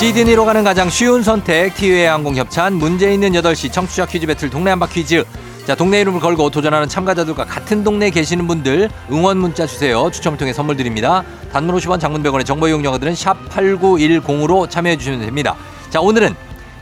Speaker 1: 시드니로 가는 가장 쉬운 선택 티웨이 항공 협찬 문제 있는 8시 청취자 퀴즈 배틀 동네 한바 퀴즈. 자 동네 이름을 걸고 도전하는 참가자들과 같은 동네에 계시는 분들 응원 문자 주세요. 추첨을 통해 선물 드립니다. 단문 50원 장문 100원의 정보 이용료들은 샵 8910으로 참여해 주시면 됩니다. 자 오늘은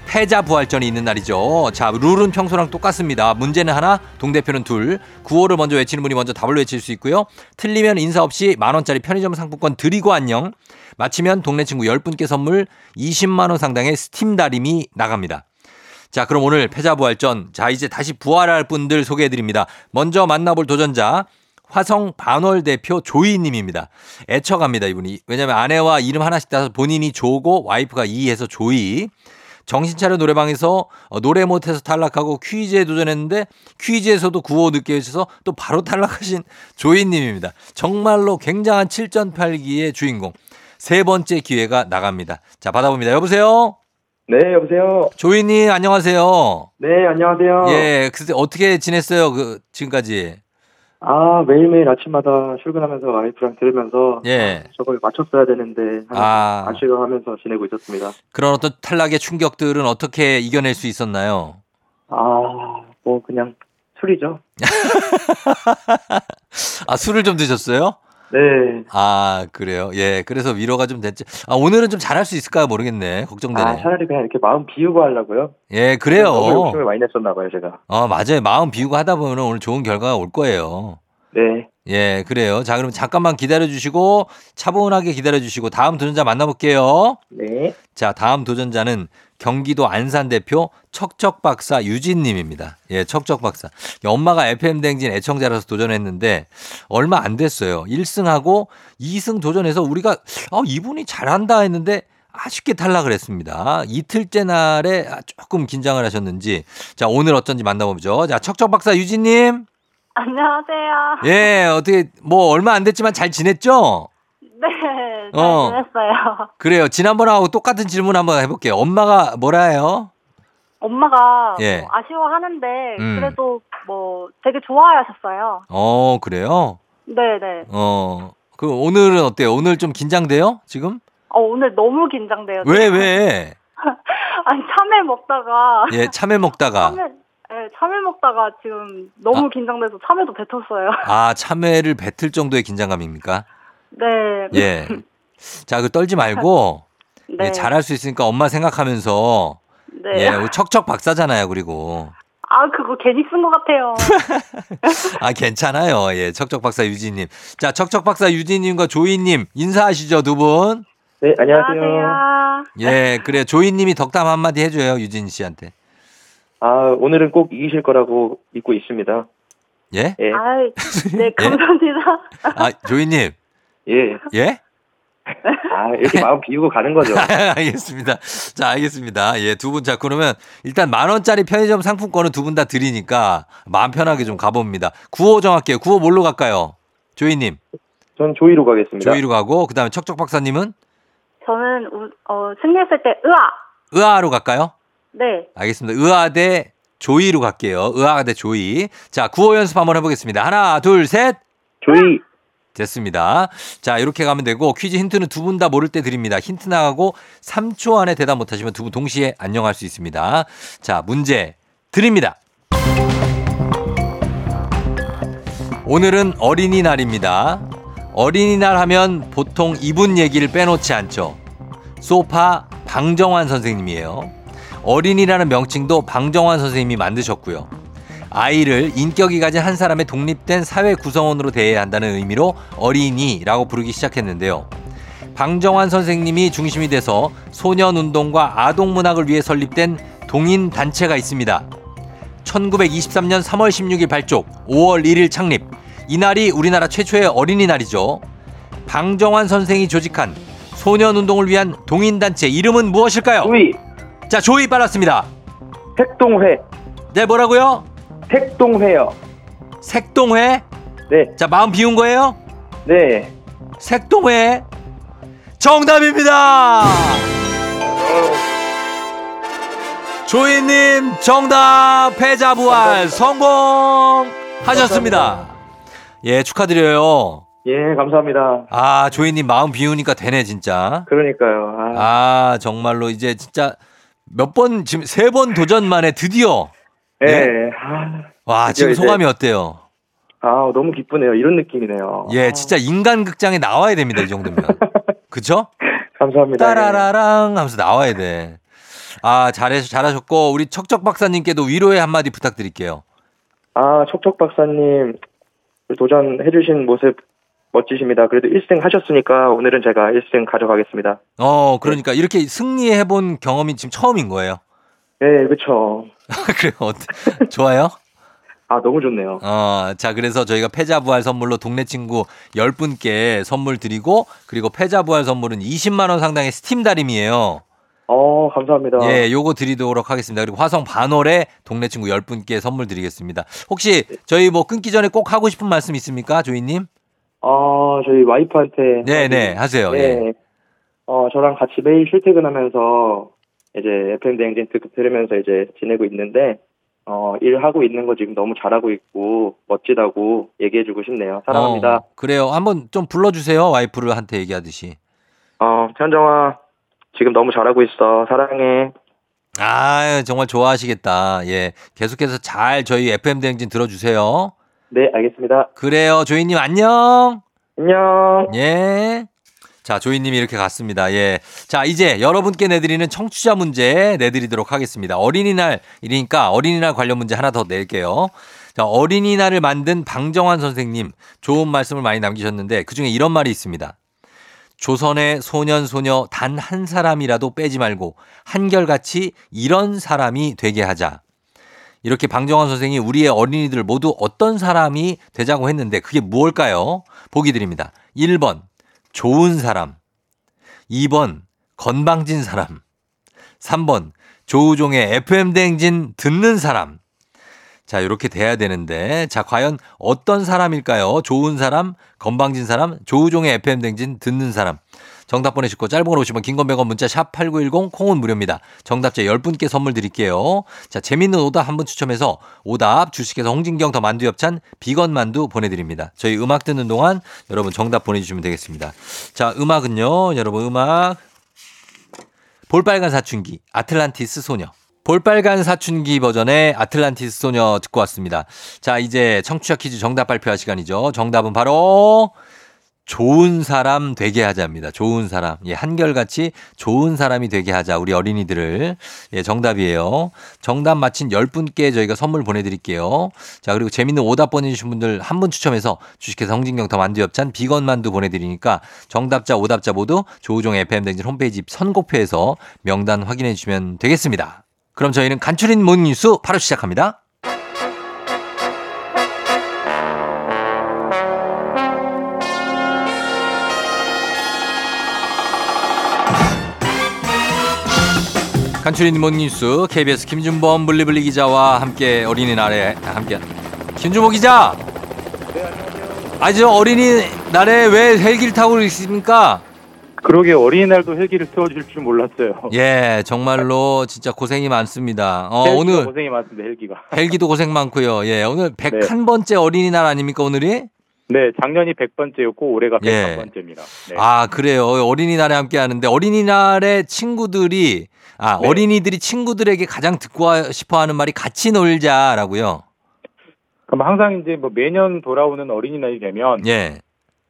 Speaker 1: 패자 부활전이 있는 날이죠. 자, 룰은 평소랑 똑같습니다. 문제는 하나, 동대표는 둘. 구호를 먼저 외치는 분이 먼저 답을 외칠 수 있고요. 틀리면 인사 없이 만원짜리 편의점 상품권 드리고 안녕. 마치면 동네 친구 10분께 선물 20만원 상당의 스팀 다림이 나갑니다. 자, 그럼 오늘 패자 부활전. 자, 이제 다시 부활할 분들 소개해 드립니다. 먼저 만나볼 도전자. 화성 반월 대표 조이님입니다. 애처갑니다, 이분이. 왜냐면 아내와 이름 하나씩 따서 본인이 조고 와이프가 이해서 조이. 정신차려 노래방에서 어, 노래 못해서 탈락하고 퀴즈에 도전했는데 퀴즈에서도 구호 늦게 외쳐서 또 바로 탈락하신 조이님입니다. 정말로 굉장한 7전8기의 주인공. 세 번째 기회가 나갑니다. 자, 받아봅니다. 여보세요?
Speaker 3: 네, 여보세요.
Speaker 1: 조이님, 안녕하세요.
Speaker 3: 네, 안녕하세요.
Speaker 1: 예, 그때 어떻게 지냈어요? 그, 지금까지.
Speaker 3: 아, 매일매일 아침마다 출근하면서 와이프랑 들으면서
Speaker 1: 예.
Speaker 3: 저걸 맞췄어야 되는데
Speaker 1: 아.
Speaker 3: 아쉬워하면서 지내고 있었습니다.
Speaker 1: 그런 어떤 탈락의 충격들은 어떻게 이겨낼 수 있었나요?
Speaker 3: 아, 뭐 그냥 술이죠.
Speaker 1: 아, 술을 좀 드셨어요?
Speaker 3: 네.
Speaker 1: 아, 그래요? 예, 그래서 위로가 좀 됐지. 아, 오늘은 좀 잘할 수 있을까 모르겠네. 걱정되네.
Speaker 3: 아, 차라리 그냥 이렇게 마음 비우고 하려고요.
Speaker 1: 예,
Speaker 3: 너무
Speaker 1: 그래요.
Speaker 3: 욕심을 많이 냈었나 봐요, 제가.
Speaker 1: 어, 맞아요. 마음 비우고 하다 보면 오늘 좋은 결과가 올 거예요.
Speaker 3: 네.
Speaker 1: 예, 그래요. 자, 그럼 잠깐만 기다려 주시고 차분하게 기다려 주시고 다음 도전자 만나볼게요.
Speaker 3: 네.
Speaker 1: 자, 다음 도전자는 경기도 안산 대표 척척 박사 유진 님입니다. 예, 척척 박사. 엄마가 FM 댕진 애청자라서 도전했는데 얼마 안 됐어요. 1승하고 2승 도전해서 우리가 어, 이분이 잘한다 했는데 아쉽게 탈락을 했습니다. 이틀째 날에 조금 긴장을 하셨는지 자, 오늘 어쩐지 만나보죠. 자, 척척 박사 유진 님.
Speaker 8: 안녕하세요.
Speaker 1: 예, 어떻게 뭐 얼마 안 됐지만 잘 지냈죠?
Speaker 8: 네, 잘
Speaker 1: 어.
Speaker 8: 지냈어요.
Speaker 1: 그래요. 지난번하고 똑같은 질문 한번 해볼게요. 엄마가 뭐라 해요?
Speaker 8: 엄마가
Speaker 1: 예.
Speaker 8: 뭐 아쉬워하는데
Speaker 1: 음.
Speaker 8: 그래도 뭐 되게 좋아하셨어요.
Speaker 1: 어, 그래요?
Speaker 8: 네, 네.
Speaker 1: 어, 그 오늘은 어때요? 오늘 좀 긴장돼요? 지금?
Speaker 8: 어, 오늘 너무 긴장돼요.
Speaker 1: 왜, 왜?
Speaker 8: 아니, 참외 먹다가.
Speaker 1: 예, 참외 먹다가.
Speaker 8: 참외, 네, 참외 먹다가 지금 너무
Speaker 1: 아.
Speaker 8: 긴장돼서 참외도 뱉었어요.
Speaker 1: 아, 참외를 뱉을 정도의 긴장감입니까?
Speaker 8: 네.
Speaker 1: 예. 자, 그 떨지 말고
Speaker 8: 네.
Speaker 1: 예, 잘할 수 있으니까 엄마 생각하면서
Speaker 8: 네.
Speaker 1: 예, 우리 척척 박사잖아요, 그리고.
Speaker 8: 아, 그거 괜히 쓴 것 같아요.
Speaker 1: 아, 괜찮아요. 예, 척척 박사 유진님. 자, 척척 박사 유진님과 조이님 인사하시죠, 두 분.
Speaker 3: 네, 안녕하세요.
Speaker 8: 안녕하세요.
Speaker 1: 예, 그래. 조이님이 덕담 한마디 해줘요, 유진 씨한테.
Speaker 3: 아, 오늘은 꼭 이기실 거라고 믿고 있습니다.
Speaker 1: 예?
Speaker 3: 예.
Speaker 8: 아이, 네, 감사합니다.
Speaker 1: 아, 조이님.
Speaker 3: 예.
Speaker 1: 예?
Speaker 3: 아, 이렇게 마음 비우고 가는 거죠.
Speaker 1: 알겠습니다. 자, 알겠습니다. 예, 두 분. 자, 그러면 일단 만 원짜리 편의점 상품권은 두 분 다 드리니까 마음 편하게 좀 가봅니다. 구호 정할게요. 구호 뭘로 갈까요? 조이님.
Speaker 3: 전 조이로 가겠습니다.
Speaker 1: 조이로 가고, 그 다음에 척척 박사님은
Speaker 8: 저는, 우, 어, 승리했을 때, 으아!
Speaker 1: 의아로 갈까요?
Speaker 8: 네.
Speaker 1: 알겠습니다. 의아 대 조이로 갈게요. 의아 대 조이. 자, 구호 연습 한번 해보겠습니다. 하나, 둘, 셋.
Speaker 3: 조이.
Speaker 1: 됐습니다. 자, 이렇게 가면 되고 퀴즈 힌트는 두 분 다 모를 때 드립니다. 힌트 나가고 3초 안에 대답 못 하시면 두 분 동시에 안녕할 수 있습니다. 자, 문제 드립니다. 오늘은 어린이날입니다. 어린이날 하면 보통 이분 얘기를 빼놓지 않죠. 소파 방정환 선생님이에요. 어린이라는 명칭도 방정환 선생님이 만드셨고요. 아이를 인격이 가진 한 사람의 독립된 사회 구성원으로 대해야 한다는 의미로 어린이라고 부르기 시작했는데요. 방정환 선생님이 중심이 돼서 소년 운동과 아동 문학을 위해 설립된 동인 단체가 있습니다. 1923년 3월 16일 발족, 5월 1일 창립. 이날이 우리나라 최초의 어린이날이죠. 방정환 선생이 조직한 소년 운동을 위한 동인 단체 이름은 무엇일까요?
Speaker 3: 조이.
Speaker 1: 자, 조이 빨았습니다.
Speaker 3: 색동회.
Speaker 1: 네, 뭐라고요?
Speaker 3: 색동회요.
Speaker 1: 색동회.
Speaker 3: 네.
Speaker 1: 자, 마음 비운 거예요?
Speaker 3: 네.
Speaker 1: 색동회. 정답입니다. 조이님 정답 패자 부활 성공하셨습니다. 예, 축하드려요.
Speaker 3: 예, 감사합니다.
Speaker 1: 아, 조이님 마음 비우니까 되네, 진짜.
Speaker 3: 그러니까요. 아,
Speaker 1: 아, 정말로 이제 진짜 몇 번, 지금 세 번 도전 만에 드디어.
Speaker 3: 예.
Speaker 1: 네?
Speaker 3: 아,
Speaker 1: 와, 지금 소감이 어때요?
Speaker 3: 아, 너무 기쁘네요. 이런 느낌이네요.
Speaker 1: 예,
Speaker 3: 아,
Speaker 1: 진짜 인간 극장에 나와야 됩니다, 이 정도면. 그쵸?
Speaker 3: 감사합니다. 예.
Speaker 1: 따라라랑 하면서 나와야 돼. 아, 잘해, 잘하셨고, 우리 척척 박사님께도 위로의 한마디 부탁드릴게요.
Speaker 3: 아, 척척 박사님 도전해주신 모습 멋지십니다. 그래도 1승 하셨으니까 오늘은 제가 1승 가져가겠습니다.
Speaker 1: 어, 그러니까 이렇게 승리해 본 경험이 지금 처음인 거예요.
Speaker 3: 네, 그쵸.
Speaker 1: 그래요. 어때? 좋아요?
Speaker 3: 아, 너무 좋네요.
Speaker 1: 어, 자, 그래서 저희가 패자부활 선물로 동네 친구 10분께 선물 드리고, 그리고 패자부활 선물은 20만원 상당의 스팀 다림이에요.
Speaker 3: 어, 감사합니다.
Speaker 1: 예, 요거 드리도록 하겠습니다. 그리고 화성 반월에 동네 친구 10분께 선물 드리겠습니다. 혹시 저희 뭐 끊기 전에 꼭 하고 싶은 말씀 있습니까? 조이님?
Speaker 3: 아, 저희 와이프한테.
Speaker 1: 네네, 하세요.
Speaker 3: 네.
Speaker 1: 예.
Speaker 3: 어, 저랑 같이 매일 출퇴근하면서 이제 FM 대행진 듣- 들으면서 이제 지내고 있는데, 어, 일하고 있는 거 지금 너무 잘하고 있고, 멋지다고 얘기해주고 싶네요. 사랑합니다.
Speaker 1: 어, 그래요. 한번 좀 불러주세요. 와이프를 한테 얘기하듯이.
Speaker 3: 어, 현정아, 지금 너무 잘하고 있어. 사랑해.
Speaker 1: 아, 정말 좋아하시겠다. 예. 계속해서 잘 저희 FM 대행진 들어주세요.
Speaker 3: 네, 알겠습니다.
Speaker 1: 그래요. 조이님 안녕.
Speaker 3: 안녕.
Speaker 1: 예. 자, 조이님이 이렇게 갔습니다. 예. 자, 이제 여러분께 내드리는 청취자 문제 내드리도록 하겠습니다. 어린이날이니까 어린이날 관련 문제 하나 더 낼게요. 자, 어린이날을 만든 방정환 선생님 좋은 말씀을 많이 남기셨는데 그 중에 이런 말이 있습니다. 조선의 소년, 소녀 단 한 사람이라도 빼지 말고 한결같이 이런 사람이 되게 하자. 이렇게 방정환 선생이 우리의 어린이들 모두 어떤 사람이 되자고 했는데 그게 무엇일까요? 보기 드립니다. 1번, 좋은 사람. 2번, 건방진 사람. 3번, 조우종의 FM대행진 듣는 사람. 자, 이렇게 돼야 되는데, 자, 과연 어떤 사람일까요? 좋은 사람, 건방진 사람, 조우종의 FM대행진 듣는 사람. 정답 보내시고 짧은 걸 오시면 긴건 100원 문자 샵 8910 콩은 무료입니다. 정답자 10분께 선물 드릴게요. 자, 재밌는 오답 한 분 추첨해서 오답 주식회사 홍진경 더 만두 엽찬 비건 만두 보내드립니다. 저희 음악 듣는 동안 여러분 정답 보내주시면 되겠습니다. 자, 음악은요. 여러분 음악 볼빨간 사춘기 아틀란티스 소녀. 볼빨간 사춘기 버전의 아틀란티스 소녀 듣고 왔습니다. 자, 이제 청취자 퀴즈 정답 발표할 시간이죠. 정답은 바로 좋은 사람 되게 하자입니다. 좋은 사람. 예, 한결같이 좋은 사람이 되게 하자. 우리 어린이들을. 예, 정답이에요. 정답 맞힌 10분께 저희가 선물 보내드릴게요. 자, 그리고 재밌는 오답 보내주신 분들 한 분 추첨해서 주식회사 홍진경 더 만두 엽찬 비건 만두 보내드리니까 정답자, 오답자 모두 조우종 FM대행진 홈페이지 선곡표에서 명단 확인해 주시면 되겠습니다. 그럼 저희는 간추린 모닝 뉴스 바로 시작합니다. 간추린 morning 뉴스 KBS 김준범 블리블리 기자와 함께 어린이날에 함께 김준범 기자. 아저 어린이날에 왜 헬기를 타고 있습니까?
Speaker 9: 그러게 어린이날도 헬기를 태워줄 줄 몰랐어요.
Speaker 1: 예, 정말로 진짜 고생이 많습니다. 어, 오늘
Speaker 9: 고생이 많습니다. 헬기가.
Speaker 1: 헬기도 고생 많고요. 예, 오늘 101번째 어린이날 아닙니까, 오늘이?
Speaker 9: 네, 작년이 100번째였고 올해가
Speaker 1: 예.
Speaker 9: 101번째입니다. 네.
Speaker 1: 아, 그래요. 어린이날에 함께 하는데 어린이날에 친구들이 아,
Speaker 9: 네.
Speaker 1: 어린이들이 친구들에게 가장 듣고 싶어 하는 말이 같이 놀자라고요.
Speaker 9: 그럼 항상 이제 뭐 매년 돌아오는 어린이날이 되면
Speaker 1: 예.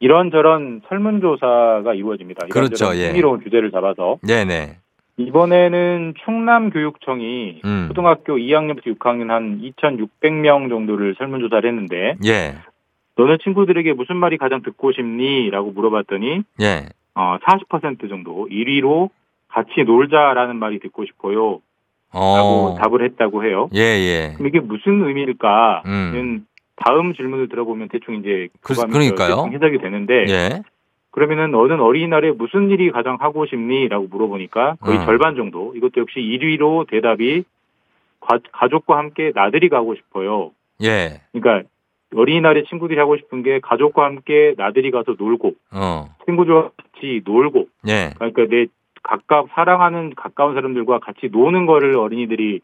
Speaker 9: 이런저런 설문조사가 이루어집니다.
Speaker 1: 그렇죠, 예.
Speaker 9: 흥미로운 주제를 잡아서
Speaker 1: 네, 네.
Speaker 9: 이번에는 충남교육청이
Speaker 1: 음.
Speaker 9: 초등학교 2학년부터 6학년 한 2,600명 정도를 설문조사를 했는데
Speaker 1: 예.
Speaker 9: 너네 친구들에게 무슨 말이 가장 듣고 싶니? 라고 물어봤더니
Speaker 1: 예.
Speaker 9: 어, 40% 정도 1위로 같이 놀자라는 말이 듣고 싶어요. 라고
Speaker 1: 어.
Speaker 9: 답을 했다고 해요.
Speaker 1: 예, 예.
Speaker 9: 그럼 이게 무슨 의미일까는
Speaker 1: 음.
Speaker 9: 다음 질문을 들어보면 대충 이제
Speaker 1: 그- 그러니까요.
Speaker 9: 해석이 되는데
Speaker 1: 예.
Speaker 9: 그러면은 너는 어린이날에 무슨 일이 가장 하고 싶니?라고 물어보니까 거의
Speaker 1: 음.
Speaker 9: 절반 정도 이것도 역시 1위로 대답이 가, 가족과 함께 나들이 가고 싶어요.
Speaker 1: 예.
Speaker 9: 그러니까 어린이날에 친구들이 하고 싶은 게 가족과 함께 나들이 가서 놀고
Speaker 1: 어.
Speaker 9: 친구들과 같이 놀고
Speaker 1: 예.
Speaker 9: 그러니까 내 가까 사랑하는 가까운 사람들과 같이 노는 거를 어린이들이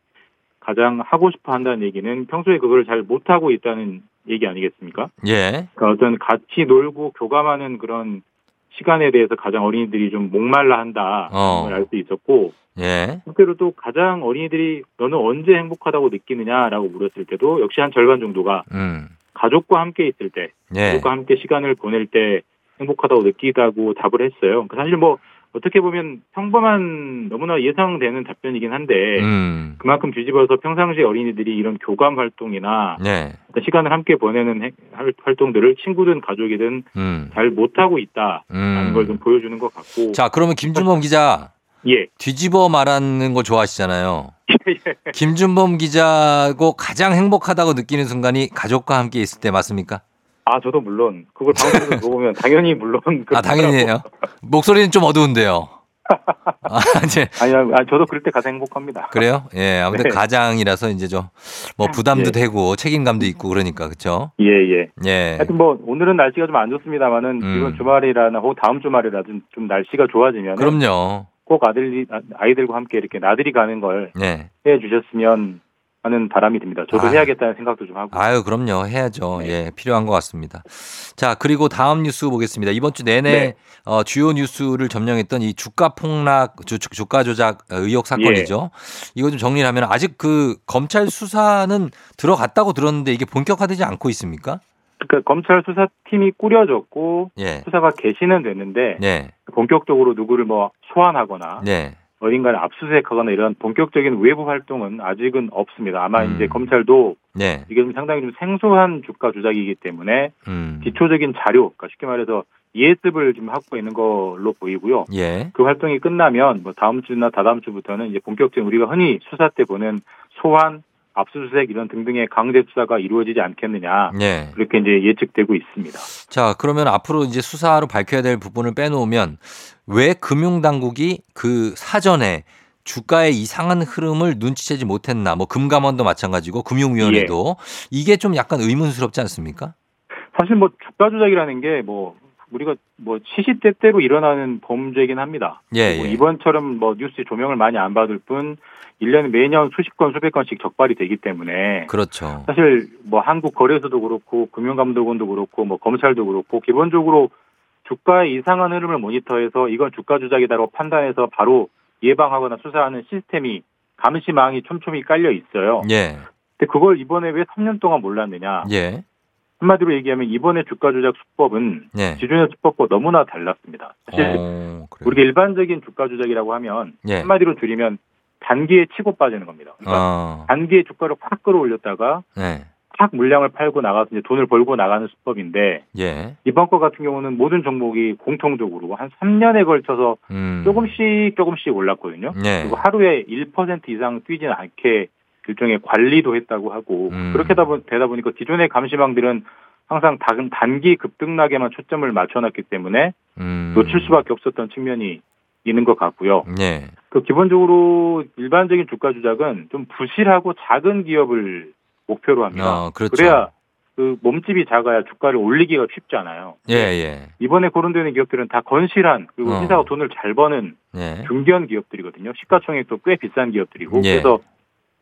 Speaker 9: 가장 하고 싶어 한다는 얘기는 평소에 그걸 잘 못하고 있다는 얘기 아니겠습니까?
Speaker 1: 예.
Speaker 9: 그러니까 어떤 같이 놀고 교감하는 그런 시간에 대해서 가장 어린이들이 좀 목말라 한다.
Speaker 1: 어.
Speaker 9: 걸알수 있었고,
Speaker 1: 예.
Speaker 9: 한편으로 또 가장 어린이들이 너는 언제 행복하다고 느끼느냐라고 물었을 때도 역시 한 절반 정도가
Speaker 1: 음.
Speaker 9: 가족과 함께 있을 때,
Speaker 1: 예.
Speaker 9: 가족과 함께 시간을 보낼 때 행복하다고 느끼다고 답을 했어요. 그러니까 사실 뭐 어떻게 보면 평범한 너무나 예상되는 답변이긴 한데
Speaker 1: 음.
Speaker 9: 그만큼 뒤집어서 평상시 어린이들이 이런 교감 활동이나
Speaker 1: 예.
Speaker 9: 어떤 시간을 함께 보내는 활동들을 친구든 가족이든
Speaker 1: 음.
Speaker 9: 잘 못하고 있다라는
Speaker 1: 음.
Speaker 9: 걸좀 보여주는 것 같고
Speaker 1: 자, 그러면 김준범 기자
Speaker 9: 예.
Speaker 1: 뒤집어 말하는 거 좋아하시잖아요. 김준범 기자고 가장 행복하다고 느끼는 순간이 가족과 함께 있을 때 맞습니까?
Speaker 9: 아 저도 물론 그걸 방송에서 들어보면 당연히 물론
Speaker 1: 아, 당연히요. 목소리는 좀 어두운데요. 아, 이제
Speaker 9: 아니 아 저도 그럴 때 가장 행복합니다.
Speaker 1: 그래요? 예, 아무튼
Speaker 9: 네.
Speaker 1: 가장이라서 이제 좀 뭐 부담도
Speaker 9: 예.
Speaker 1: 되고 책임감도 있고 그러니까 그렇죠.
Speaker 9: 예 예.
Speaker 1: 예.
Speaker 9: 하여튼 뭐 오늘은 날씨가 좀 안 좋습니다만은
Speaker 1: 음.
Speaker 9: 이번 주말이라나 혹은 다음 주말이라 좀, 좀 날씨가 좋아지면
Speaker 1: 그럼요.
Speaker 9: 꼭 아들이 아- 아이들과 함께 이렇게 나들이 가는 걸
Speaker 1: 예.
Speaker 9: 해 주셨으면 하는 바람이 듭니다. 저도
Speaker 1: 아.
Speaker 9: 해야겠다는 생각도 좀 하고.
Speaker 1: 아유, 그럼요. 해야죠.
Speaker 9: 네.
Speaker 1: 예, 필요한 것 같습니다. 자, 그리고 다음 뉴스 보겠습니다. 이번 주 내내
Speaker 9: 네.
Speaker 1: 어, 주요 뉴스를 점령했던 이 주가 폭락, 주, 주가 조작 의혹 사건이죠.
Speaker 9: 예.
Speaker 1: 이거 좀 정리를 하면 아직 그 검찰 수사는 들어갔다고 들었는데 이게 본격화되지 않고 있습니까?
Speaker 9: 그러니까 검찰 수사팀이 꾸려졌고
Speaker 1: 예.
Speaker 9: 수사가 개시는 됐는데
Speaker 1: 네.
Speaker 9: 본격적으로 누구를 뭐 소환하거나
Speaker 1: 네.
Speaker 9: 어딘가를 압수수색하거나 이런 본격적인 외부 활동은 아직은 없습니다. 아마
Speaker 1: 음.
Speaker 9: 이제 검찰도
Speaker 1: 네.
Speaker 9: 이게 좀 상당히 좀 생소한 주가 조작이기 때문에
Speaker 1: 음.
Speaker 9: 기초적인 자료, 그러니까 쉽게 말해서 예습을 좀 하고 있는 걸로 보이고요.
Speaker 1: 예.
Speaker 9: 그 활동이 끝나면 뭐 다음 주나 다다음 주부터는 이제 본격적인 우리가 흔히 수사 때 보는 소환, 압수수색 이런 등등의 강제 수사가 이루어지지 않겠느냐
Speaker 1: 예.
Speaker 9: 그렇게 이제 예측되고 있습니다.
Speaker 1: 자, 그러면 앞으로 이제 수사로 밝혀야 될 부분을 빼놓으면 왜 금융당국이 그 사전에 주가의 이상한 흐름을 눈치채지 못했나? 뭐 금감원도 마찬가지고 금융위원회도 이게 좀 약간 의문스럽지 않습니까?
Speaker 9: 사실 뭐 주가 조작이라는 게 뭐 우리가 뭐 시시때때로 일어나는 범죄이긴 합니다.
Speaker 1: 예,
Speaker 9: 뭐
Speaker 1: 예.
Speaker 9: 이번처럼 뭐 뉴스 조명을 많이 안 받을 뿐 1년에 매년 수십 건 수백 건씩 적발이 되기 때문에
Speaker 1: 그렇죠.
Speaker 9: 사실 뭐 한국 거래소도 그렇고 금융감독원도 그렇고 뭐 검찰도 그렇고 기본적으로 주가의 이상한 흐름을 모니터해서 이건 주가 조작이다라고 판단해서 바로 예방하거나 수사하는 시스템이 감시망이 촘촘히 깔려 있어요.
Speaker 1: 예.
Speaker 9: 근데 그걸 이번에 왜 3년 동안 몰랐느냐?
Speaker 1: 예.
Speaker 9: 한마디로 얘기하면 이번에 주가 조작 수법은
Speaker 1: 예.
Speaker 9: 기존의 수법과 너무나 달랐습니다. 사실
Speaker 1: 어, 그래요.
Speaker 9: 우리가 일반적인 주가 조작이라고 하면
Speaker 1: 예.
Speaker 9: 한마디로 줄이면 단기에 치고 빠지는 겁니다. 그러니까
Speaker 1: 어.
Speaker 9: 단기에 주가를 확 끌어올렸다가
Speaker 1: 네.
Speaker 9: 확 물량을 팔고 나가서 이제 돈을 벌고 나가는 수법인데
Speaker 1: 예.
Speaker 9: 이번 거 같은 경우는 모든 종목이 공통적으로 한 3년에 걸쳐서
Speaker 1: 음.
Speaker 9: 조금씩 조금씩 올랐거든요.
Speaker 1: 예.
Speaker 9: 그리고 하루에 1% 이상 뛰지는 않게 일종의 관리도 했다고 하고
Speaker 1: 음.
Speaker 9: 그렇게 되다, 보, 보니까 기존의 감시망들은 항상 단, 단기 급등락에만 초점을 맞춰놨기 때문에
Speaker 1: 음.
Speaker 9: 놓칠 수밖에 없었던 측면이 있는 것 같고요.
Speaker 1: 예.
Speaker 9: 그 기본적으로 일반적인 주가 조작은 좀 부실하고 작은 기업을 목표로 합니다.
Speaker 1: 어, 그렇죠.
Speaker 9: 그래야 그 몸집이 작아야 주가를 올리기가 쉽잖아요.
Speaker 1: 예, 예.
Speaker 9: 이번에 거론되는 기업들은 다 건실한 그리고
Speaker 1: 어.
Speaker 9: 회사가 돈을 잘 버는
Speaker 1: 예.
Speaker 9: 중견 기업들이거든요. 시가총액도 꽤 비싼 기업들이고
Speaker 1: 예.
Speaker 9: 그래서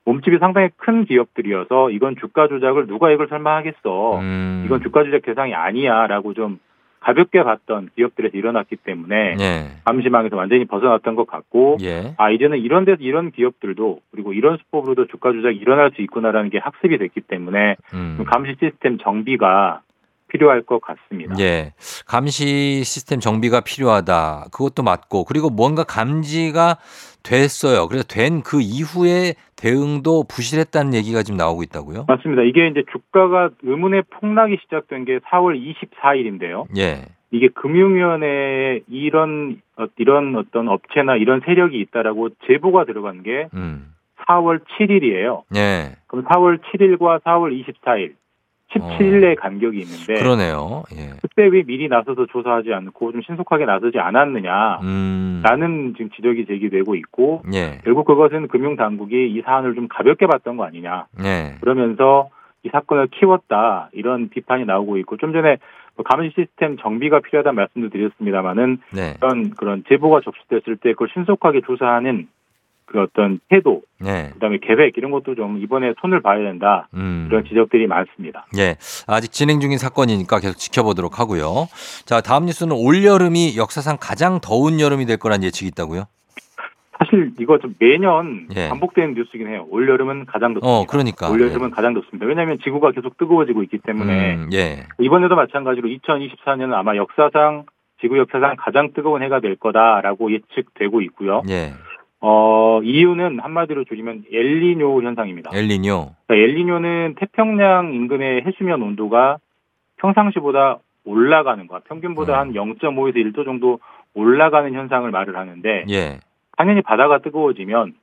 Speaker 9: 몸집이 상당히 큰 기업들이어서 이건 주가 조작을 누가 이걸 설마 하겠어.
Speaker 1: 음.
Speaker 9: 이건 주가 조작 대상이 아니야라고 좀 가볍게 봤던 기업들에서 일어났기 때문에
Speaker 1: 예.
Speaker 9: 감시망에서 완전히 벗어났던 것 같고
Speaker 1: 예.
Speaker 9: 아 이제는 이런 데서 이런 기업들도 그리고 이런 수법으로도 주가 조작이 일어날 수 있구나라는 게 학습이 됐기 때문에
Speaker 1: 음.
Speaker 9: 좀 감시 시스템 정비가 필요할 것 같습니다.
Speaker 1: 예. 감시 시스템 정비가 필요하다. 그것도 맞고 그리고 뭔가 감지가 됐어요. 그래서 된 그 이후에 대응도 부실했다는 얘기가 지금 나오고 있다고요?
Speaker 9: 맞습니다. 이게 이제 주가가 의문의 폭락이 시작된 게 4월 24일인데요.
Speaker 1: 예.
Speaker 9: 이게 금융위원회에 이런 어, 이런 어떤 업체나 이런 세력이 있다라고 제보가 들어간 게
Speaker 1: 음.
Speaker 9: 4월 7일이에요.
Speaker 1: 예.
Speaker 9: 그럼 4월 7일과 4월 24일 17일의 간격이 있는데
Speaker 1: 어. 그러네요. 예.
Speaker 9: 그때 왜 미리 나서서 조사하지 않고 좀 신속하게 나서지 않았느냐
Speaker 1: 음.
Speaker 9: 라는 지금 지적이 제기되고 있고
Speaker 1: 예.
Speaker 9: 결국 그것은 금융 당국이 이 사안을 좀 가볍게 봤던 거 아니냐
Speaker 1: 예.
Speaker 9: 그러면서 이 사건을 키웠다 이런 비판이 나오고 있고 좀 전에 뭐 감시 시스템 정비가 필요하다는 말씀도 드렸습니다만은
Speaker 1: 네.
Speaker 9: 그런 그런 제보가 접수됐을 때 그걸 신속하게 조사하는 그 어떤 태도
Speaker 1: 예.
Speaker 9: 그다음에 계획 이런 것도 좀 이번에 손을 봐야 된다
Speaker 1: 음.
Speaker 9: 이런 지적들이 많습니다.
Speaker 1: 예. 아직 진행 중인 사건이니까 계속 지켜보도록 하고요. 자, 다음 뉴스는 올 여름이 역사상 가장 더운 여름이 될 거란 예측이 있다고요?
Speaker 9: 사실 이거 좀 매년
Speaker 1: 예.
Speaker 9: 반복되는 뉴스긴 해요. 올 여름은 가장 덥습니다.
Speaker 1: 어, 그러니까.
Speaker 9: 올 여름은 가장 덥습니다. 왜냐하면 지구가 계속 뜨거워지고 있기 때문에
Speaker 1: 음, 예.
Speaker 9: 이번에도 마찬가지로 2024년은 아마 역사상 지구 역사상 가장 뜨거운 해가 될 거다라고 예측되고 있고요.
Speaker 1: 예.
Speaker 9: 어, 이유는 한마디로 줄이면 엘니뇨 현상입니다.
Speaker 1: 엘니뇨.
Speaker 9: 그러니까 엘니뇨는 태평양 인근의 해수면 온도가 평상시보다 올라가는 것, 평균보다 한 0.5에서 1도 정도 올라가는 현상을 말을 하는데
Speaker 1: 예.
Speaker 9: 당연히 바다가 뜨거워지면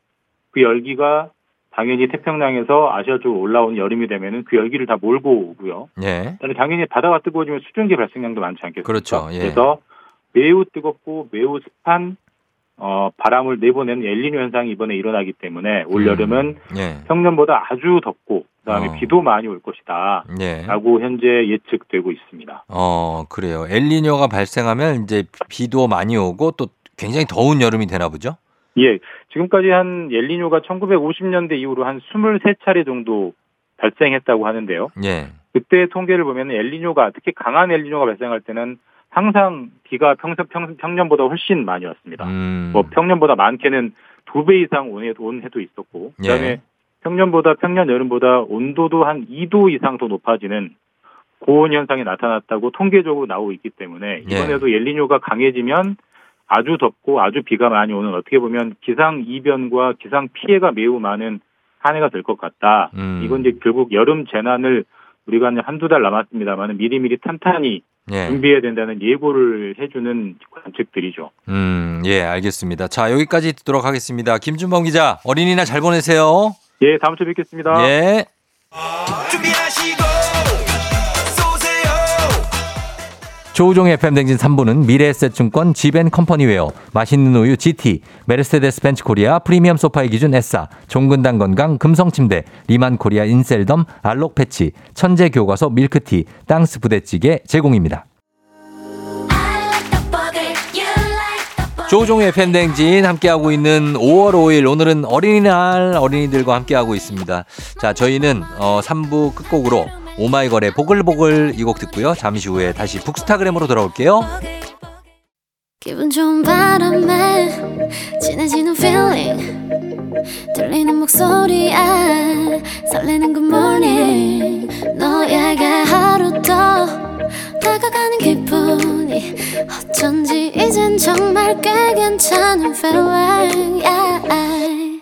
Speaker 9: 그 열기가 당연히 태평양에서 아시아 쪽으로 올라오는 여름이 되면은 그 열기를 다 몰고 오고요.
Speaker 1: 예.
Speaker 9: 당연히 바다가 뜨거워지면 수증기 발생량도 많지 않겠습니까?
Speaker 1: 그렇죠. 예.
Speaker 9: 그래서 매우 뜨겁고 매우 습한 어, 바람을 내보내는 엘니뇨 현상이 이번에 일어나기 때문에 올
Speaker 1: 음.
Speaker 9: 여름은
Speaker 1: 예.
Speaker 9: 평년보다 아주 덥고 그다음에
Speaker 1: 어.
Speaker 9: 비도 많이 올 것이다.
Speaker 1: 예.
Speaker 9: 라고 현재 예측되고 있습니다.
Speaker 1: 어, 그래요. 엘니뇨가 발생하면 이제 비도 많이 오고 또 굉장히 더운 여름이 되나 보죠?
Speaker 9: 예, 지금까지 한 엘니뇨가 1950년대 이후로 한 23차례 정도 발생했다고 하는데요.
Speaker 1: 예.
Speaker 9: 그때 통계를 보면 엘니뇨가 특히 강한 엘니뇨가 발생할 때는 항상 비가 평소 평, 평년보다 훨씬 많이 왔습니다.
Speaker 1: 음.
Speaker 9: 뭐 평년보다 많게는 두 배 이상 온 온 해도 있었고 그다음에
Speaker 1: 예.
Speaker 9: 평년보다 평년 여름보다 온도도 한 2도 이상 더 높아지는 고온 현상이 나타났다고 통계적으로 나오고 있기 때문에
Speaker 1: 예.
Speaker 9: 이번에도 엘니뇨가 강해지면 아주 덥고 아주 비가 많이 오는 어떻게 보면 기상 이변과 기상 피해가 매우 많은 한 해가 될 것 같다.
Speaker 1: 음.
Speaker 9: 이건 이제 결국 여름 재난을 우리가 이제 한두 달 남았습니다만 미리미리 탄탄히
Speaker 1: 예.
Speaker 9: 준비해야 된다는 예고를 해주는 관측들이죠.
Speaker 1: 음, 예, 알겠습니다. 자, 여기까지 듣도록 하겠습니다. 김준범 기자, 어린이날 잘 보내세요.
Speaker 9: 예, 다음 주에 뵙겠습니다.
Speaker 1: 예.
Speaker 10: 준비하시고
Speaker 1: 조우종의 FM대행진 3부는 미래에셋증권 지벤컴퍼니웨어, 맛있는 우유 GT, 메르세데스 벤츠 코리아 프리미엄 소파의 기준 에싸, 종근당 건강 금성침대, 리만 코리아 인셀덤 알록 패치, 천재 교과서 밀크티, 땅스 부대찌개 제공입니다. 조종의 FM댕진 함께하고 있는 5월 5일 오늘은 어린이날 어린이들과 함께하고 있습니다. 자 저희는 어, 3부 끝곡으로 오마이걸의 보글보글 이 곡 듣고요. 잠시 후에 다시 북스타그램으로 돌아올게요.
Speaker 4: 기분 좋은 바람에 진해지는 feeling 들리는 목소리에 설레는 good morning 너에게 하루 더 다가가는 기분이 어쩐지 이젠 정말 꽤 괜찮은 feeling yeah.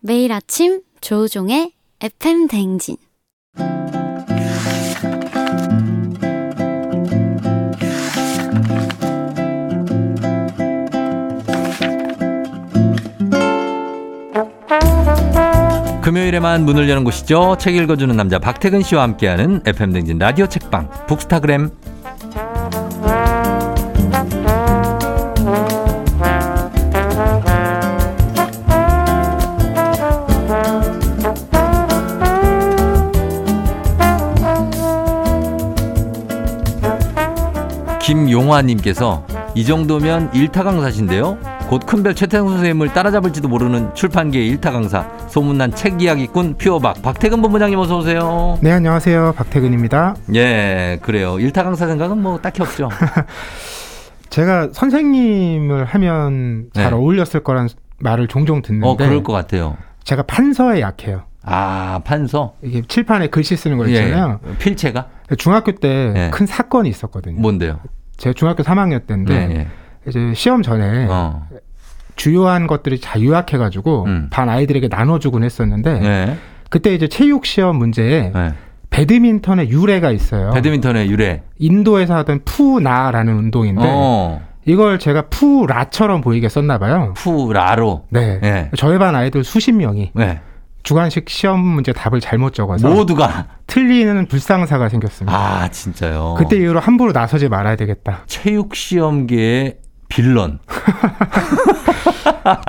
Speaker 4: 매일 아침 조종의 FM 댕진
Speaker 1: 금요일에만 문을 여는 곳이죠. 책 읽어주는 남자 박태근 씨와 함께하는 FM 댕진 라디오 책방 북스타그램. 김용화님께서 이 정도면 일타 강사신데요. 곧 큰별 최태성 선생님을 따라잡을지도 모르는 출판계의 일타 강사 소문난 책 이야기꾼 퓨어박 박태근 본부장님 어서 오세요.
Speaker 11: 네, 안녕하세요. 박태근입니다.
Speaker 1: 예, 그래요. 일타 강사 생각은 뭐 딱히 없죠.
Speaker 11: 제가 선생님을 하면 잘
Speaker 1: 네.
Speaker 11: 어울렸을 거란 말을 종종 듣는데
Speaker 1: 어, 그럴 것 같아요.
Speaker 11: 제가 판서에 약해요.
Speaker 1: 아, 판서?
Speaker 11: 이게 칠판에 글씨 쓰는 거 있잖아요.
Speaker 1: 예, 필체가?
Speaker 11: 중학교 때
Speaker 1: 예.
Speaker 11: 큰 사건이 있었거든요.
Speaker 1: 뭔데요?
Speaker 11: 제가 중학교 3학년 때인데
Speaker 1: 예, 예.
Speaker 11: 이제 시험 전에
Speaker 1: 어.
Speaker 11: 주요한 것들이 다 요약해가지고
Speaker 1: 음.
Speaker 11: 반 아이들에게 나눠주곤 했었는데
Speaker 1: 예.
Speaker 11: 그때 이제 체육 시험 문제에
Speaker 1: 예.
Speaker 11: 배드민턴의 유래가 있어요.
Speaker 1: 배드민턴의 유래.
Speaker 11: 인도에서 하던 푸나라는 운동인데
Speaker 1: 어.
Speaker 11: 이걸 제가 푸라처럼 보이게 썼나 봐요.
Speaker 1: 푸라로.
Speaker 11: 네.
Speaker 1: 예.
Speaker 11: 저희 반 아이들 수십 명이
Speaker 1: 네.
Speaker 11: 주관식 시험 문제 답을 잘못 적어서
Speaker 1: 모두가
Speaker 11: 틀리는 불상사가 생겼습니다.
Speaker 1: 아, 진짜요.
Speaker 11: 그때 이후로 함부로 나서지 말아야 되겠다.
Speaker 1: 체육 시험계의 빌런.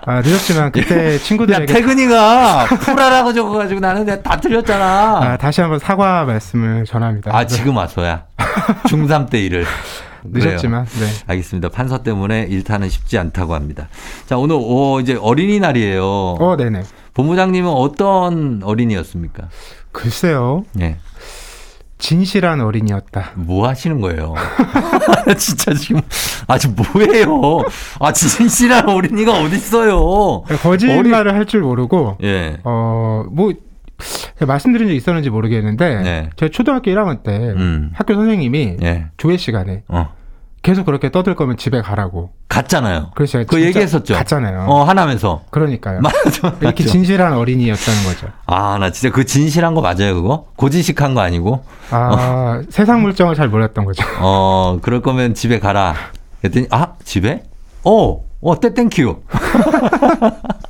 Speaker 11: 아, 늦었지만 그때
Speaker 1: 야,
Speaker 11: 친구들에게
Speaker 1: 태근이가 푸라라고 적어가지고 나는 내가 다 틀렸잖아.
Speaker 11: 아, 다시 한번 사과 말씀을 전합니다.
Speaker 1: 아, 지금 와서야. 중3 때 일을.
Speaker 11: 늦었지만. 네.
Speaker 1: 알겠습니다. 판서 때문에 일타는 쉽지 않다고 합니다. 자, 오늘 오, 이제 어린이날이에요.
Speaker 11: 어, 네네.
Speaker 1: 본부장님은 어떤 어린이였습니까?
Speaker 11: 글쎄요.
Speaker 1: 예.
Speaker 11: 진실한 어린이였다.
Speaker 1: 뭐 하시는 거예요? 진짜 지금 아주 뭐예요? 아 진실한 어린이가 어디 있어요?
Speaker 11: 거짓말을 할줄 모르고
Speaker 1: 예.
Speaker 11: 어, 뭐 제가 말씀드린 적 있었는지 모르겠는데
Speaker 1: 네.
Speaker 11: 제가 초등학교 1학년 때
Speaker 1: 음.
Speaker 11: 학교 선생님이
Speaker 1: 예.
Speaker 11: 조회 시간에
Speaker 1: 어.
Speaker 11: 계속 그렇게 떠들 거면 집에 가라고.
Speaker 1: 갔잖아요.
Speaker 11: 그래서
Speaker 1: 그 얘기했었죠.
Speaker 11: 갔잖아요.
Speaker 1: 어, 하나면서.
Speaker 11: 그러니까요.
Speaker 1: 맞아.
Speaker 11: 이렇게. 진실한 어린이였다는 거죠.
Speaker 1: 아, 나 진짜 그 진실한 거 맞아요, 그거? 고지식한 거 아니고?
Speaker 11: 아, 세상 물정을 잘 몰랐던 거죠.
Speaker 1: 어, 그럴 거면 집에 가라. 그랬더니, 아, 집에? 어, 어, thank you.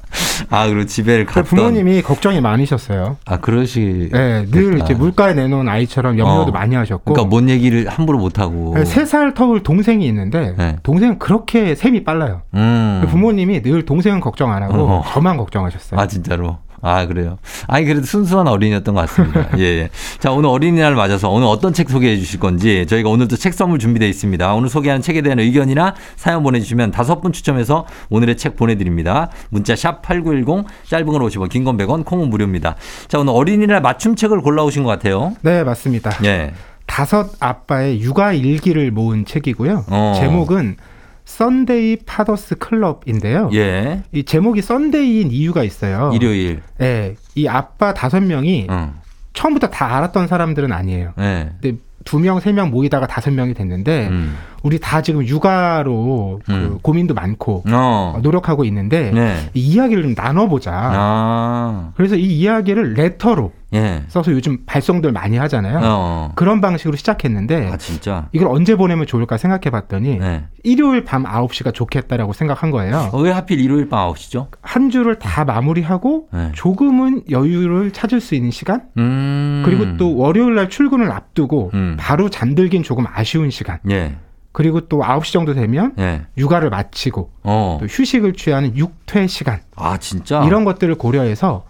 Speaker 1: 아, 그리고 집에를 갔던.
Speaker 11: 부모님이 걱정이 많으셨어요.
Speaker 1: 아, 그러시.
Speaker 11: 네, 늘 이제 물가에 내놓은 아이처럼 염려도
Speaker 1: 어.
Speaker 11: 많이 하셨고.
Speaker 1: 그러니까 뭔 얘기를 함부로 못 하고.
Speaker 11: 세 살 터울 동생이 있는데
Speaker 1: 네.
Speaker 11: 동생은 그렇게 셈이 빨라요.
Speaker 1: 음.
Speaker 11: 부모님이 늘 동생은 걱정 안 하고
Speaker 1: 어허.
Speaker 11: 저만 걱정하셨어요.
Speaker 1: 아, 진짜로. 아, 그래요. 아니, 그래도 순수한 어린이였던 것 같습니다. 예, 예. 자, 오늘 어린이날 맞아서 오늘 어떤 책 소개해 주실 건지 저희가 오늘도 책 선물 준비되어 있습니다. 오늘 소개하는 책에 대한 의견이나 사연 보내주시면 다섯 분 추첨해서 오늘의 책 보내드립니다. 문자 샵 8910, 짧은 건 50원, 긴 건 100원, 콩은 무료입니다. 자, 오늘 어린이날 맞춤책을 골라오신 것 같아요.
Speaker 11: 네, 맞습니다.
Speaker 1: 예.
Speaker 11: 다섯 아빠의 육아 일기를 모은 책이고요.
Speaker 1: 어.
Speaker 11: 제목은 Sunday Fathers Club인데요.
Speaker 1: 예.
Speaker 11: 이 제목이 Sunday인 이유가 있어요.
Speaker 1: 일요일.
Speaker 11: 네, 이 아빠 다섯 명이
Speaker 1: 어.
Speaker 11: 처음부터 다 알았던 사람들은 아니에요.
Speaker 1: 예.
Speaker 11: 근데 두 명, 세 명 모이다가 다섯 명이 됐는데
Speaker 1: 음.
Speaker 11: 우리 다 지금 육아로 그
Speaker 1: 음.
Speaker 11: 고민도 많고
Speaker 1: 어.
Speaker 11: 노력하고 있는데
Speaker 1: 네.
Speaker 11: 이 이야기를 좀 나눠보자.
Speaker 1: 아.
Speaker 11: 그래서 이 이야기를 letter로
Speaker 1: 예.
Speaker 11: 써서 요즘 발송들 많이 하잖아요.
Speaker 1: 어.
Speaker 11: 그런 방식으로 시작했는데
Speaker 1: 아, 진짜.
Speaker 11: 이걸 언제 보내면 좋을까 생각해 봤더니
Speaker 1: 네.
Speaker 11: 일요일 밤 9시가 좋겠다라고 생각한 거예요.
Speaker 1: 어, 왜 하필 일요일 밤 9시죠?
Speaker 11: 한 주를 다 마무리하고
Speaker 1: 네.
Speaker 11: 조금은 여유를 찾을 수 있는 시간?
Speaker 1: 음.
Speaker 11: 그리고 또 월요일 날 출근을 앞두고
Speaker 1: 음.
Speaker 11: 바로 잠들긴 조금 아쉬운 시간.
Speaker 1: 예.
Speaker 11: 그리고 또 9시 정도 되면
Speaker 1: 예.
Speaker 11: 육아를 마치고
Speaker 1: 어.
Speaker 11: 또 휴식을 취하는 육퇴 시간.
Speaker 1: 아, 진짜?
Speaker 11: 이런 것들을 고려해서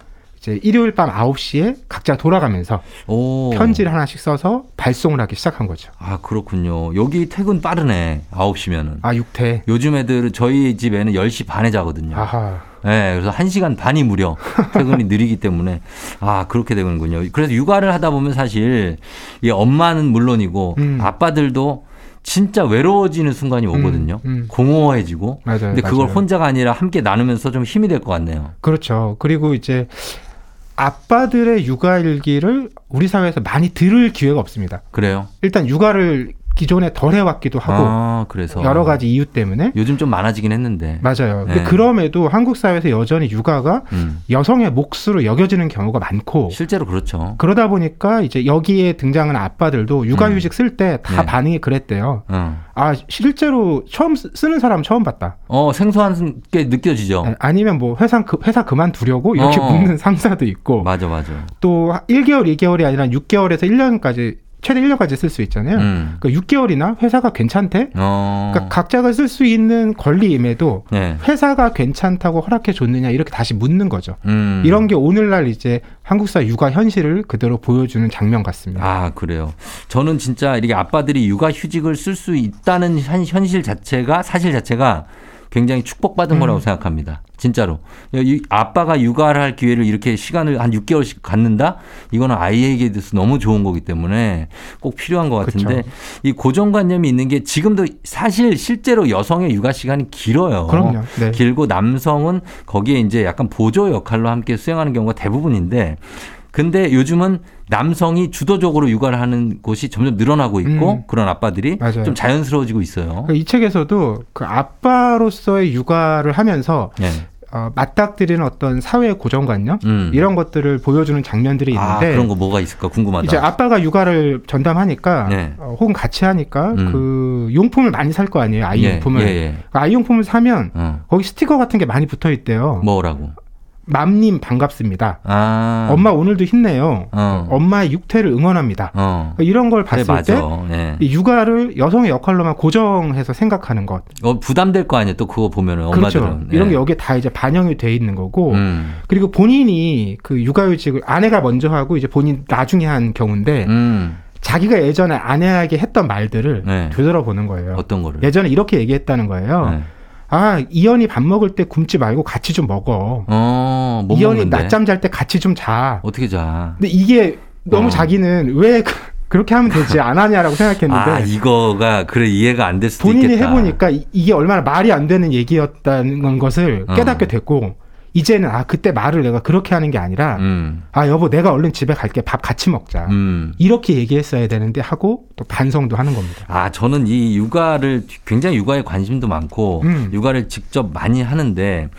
Speaker 11: 이제 일요일 밤 9시에 각자 돌아가면서
Speaker 1: 오.
Speaker 11: 편지를 하나씩 써서 발송을 하기 시작한 거죠.
Speaker 1: 아, 그렇군요. 여기 퇴근 빠르네. 9시면은.
Speaker 11: 아, 육퇴.
Speaker 1: 요즘 애들은 저희 집에는 10시 반에 자거든요.
Speaker 11: 아하.
Speaker 1: 네, 그래서 1시간 반이 무려 퇴근이 느리기 때문에 아, 그렇게 되는군요. 그래서 육아를 하다 보면 사실 이 엄마는 물론이고
Speaker 11: 음.
Speaker 1: 아빠들도 진짜 외로워지는 순간이 오거든요.
Speaker 11: 음.
Speaker 1: 공허해지고.
Speaker 11: 맞아요.
Speaker 1: 근데 그걸
Speaker 11: 맞아요.
Speaker 1: 혼자가 아니라 함께 나누면서 좀 힘이 될 것 같네요.
Speaker 11: 그렇죠. 그리고 이제 아빠들의 육아 일기를 우리 사회에서 많이 들을 기회가 없습니다.
Speaker 1: 그래요?
Speaker 11: 일단 육아를 기존에 덜 해왔기도 하고
Speaker 1: 아, 그래서
Speaker 11: 여러 가지 이유 때문에
Speaker 1: 요즘 좀 많아지긴 했는데.
Speaker 11: 맞아요.
Speaker 1: 네.
Speaker 11: 그럼에도 한국 사회에서 여전히 육아가
Speaker 1: 음.
Speaker 11: 여성의 몫으로 여겨지는 경우가 많고
Speaker 1: 실제로 그렇죠.
Speaker 11: 그러다 보니까 이제 여기에 등장하는 아빠들도 육아휴직 쓸때다
Speaker 1: 네.
Speaker 11: 반응이 그랬대요.
Speaker 1: 어.
Speaker 11: 아 실제로 처음 쓰- 쓰는 사람 처음 봤다.
Speaker 1: 어, 생소한 게 느껴지죠.
Speaker 11: 네, 아니면 뭐 회사 그- 회사 그만두려고 이렇게
Speaker 1: 어.
Speaker 11: 묻는 상사도 있고
Speaker 1: 맞아, 맞아.
Speaker 11: 또 1개월, 2개월이 아니라 6개월에서 1년까지 최대 1년까지 쓸 수 있잖아요.
Speaker 1: 음.
Speaker 11: 그러니까 6개월이나 회사가 괜찮대?
Speaker 1: 어.
Speaker 11: 그러니까 각자가 쓸 수 있는 권리임에도
Speaker 1: 네.
Speaker 11: 회사가 괜찮다고 허락해 줬느냐 이렇게 다시 묻는 거죠.
Speaker 1: 음.
Speaker 11: 이런 게 오늘날 이제 한국 사회 육아 현실을 그대로 보여주는 장면 같습니다.
Speaker 1: 아, 그래요. 저는 진짜 이렇게 아빠들이 육아 휴직을 쓸 수 있다는 현- 현실 자체가 사실 자체가 굉장히 축복받은
Speaker 11: 음.
Speaker 1: 거라고 생각합니다. 진짜로. 이 아빠가 육아를 할 기회를 이렇게 시간을 한 6개월씩 갖는다? 이거는 아이에게 대해서 너무 좋은 거기 때문에 꼭 필요한 것 같은데
Speaker 11: 그쵸.
Speaker 1: 이 고정관념이 있는 게 지금도 사실 실제로 여성의 육아 시간이 길어요.
Speaker 11: 그럼요. 네.
Speaker 1: 길고 남성은 거기에 이제 약간 보조 역할로 함께 수행하는 경우가 대부분인데 근데 요즘은 남성이 주도적으로 육아를 하는 곳이 점점 늘어나고 있고
Speaker 11: 음.
Speaker 1: 그런 아빠들이
Speaker 11: 맞아요.
Speaker 1: 좀 자연스러워지고 있어요.
Speaker 11: 그러니까 이 책에서도 그 아빠로서의 육아를 하면서
Speaker 1: 네.
Speaker 11: 어, 맞닥뜨리는 어떤 사회 고정관념
Speaker 1: 음.
Speaker 11: 이런 것들을 보여주는 장면들이
Speaker 1: 아,
Speaker 11: 있는데
Speaker 1: 그런 거 뭐가 있을까 궁금하다.
Speaker 11: 이제 아빠가 육아를 전담하니까
Speaker 1: 네.
Speaker 11: 어, 혹은 같이 하니까
Speaker 1: 음.
Speaker 11: 그 용품을 많이 살 거 아니에요 아이
Speaker 1: 예,
Speaker 11: 용품을
Speaker 1: 예, 예.
Speaker 11: 그 아이 용품을 사면
Speaker 1: 어.
Speaker 11: 거기 스티커 같은 게 많이 붙어 있대요
Speaker 1: 뭐라고?
Speaker 11: 맘님 반갑습니다
Speaker 1: 아.
Speaker 11: 엄마 오늘도 힘내요
Speaker 1: 어.
Speaker 11: 엄마의 육퇴를 응원합니다
Speaker 1: 어.
Speaker 11: 이런 걸
Speaker 1: 그래,
Speaker 11: 봤을 때
Speaker 1: 맞아. 예.
Speaker 11: 이 육아를 여성의 역할로만 고정해서 생각하는 것
Speaker 1: 어, 부담될 거 아니에요. 또 그거 보면은
Speaker 11: 그렇죠
Speaker 1: 엄마들은.
Speaker 11: 이런
Speaker 1: 예.
Speaker 11: 게 여기에 다 이제 반영이 돼 있는 거고
Speaker 1: 음.
Speaker 11: 그리고 본인이 그 육아휴직을 아내가 먼저 하고 이제 본인 나중에 한 경우인데
Speaker 1: 음.
Speaker 11: 자기가 예전에 아내에게 했던 말들을
Speaker 1: 네.
Speaker 11: 되돌아보는 거예요.
Speaker 1: 어떤 거를?
Speaker 11: 예전에 이렇게 얘기했다는 거예요.
Speaker 1: 네.
Speaker 11: 아 이현이 밥 먹을 때 굶지 말고 같이 좀 먹어.
Speaker 1: 어, 못
Speaker 11: 이현이
Speaker 1: 먹는데.
Speaker 11: 낮잠 잘 때 같이 좀 자.
Speaker 1: 어떻게 자?
Speaker 11: 근데 이게 너무
Speaker 1: 어.
Speaker 11: 자기는 왜 그- 그렇게 하면 되지 안 하냐라고 생각했는데
Speaker 1: 아, 이거가 그래 이해가 안 될 수도
Speaker 11: 본인이
Speaker 1: 있겠다.
Speaker 11: 해보니까 이- 이게 얼마나 말이 안 되는 얘기였다는 것을
Speaker 1: 어.
Speaker 11: 깨닫게 됐고 이제는 아 그때 말을 내가 그렇게 하는 게 아니라
Speaker 1: 음.
Speaker 11: 아 여보 내가 얼른 집에 갈게 밥 같이 먹자
Speaker 1: 음.
Speaker 11: 이렇게 얘기했어야 되는데 하고 또 반성도 하는 겁니다.
Speaker 1: 아, 저는 이 육아를 굉장히 육아에 관심도 많고
Speaker 11: 음.
Speaker 1: 육아를 직접 많이 하는데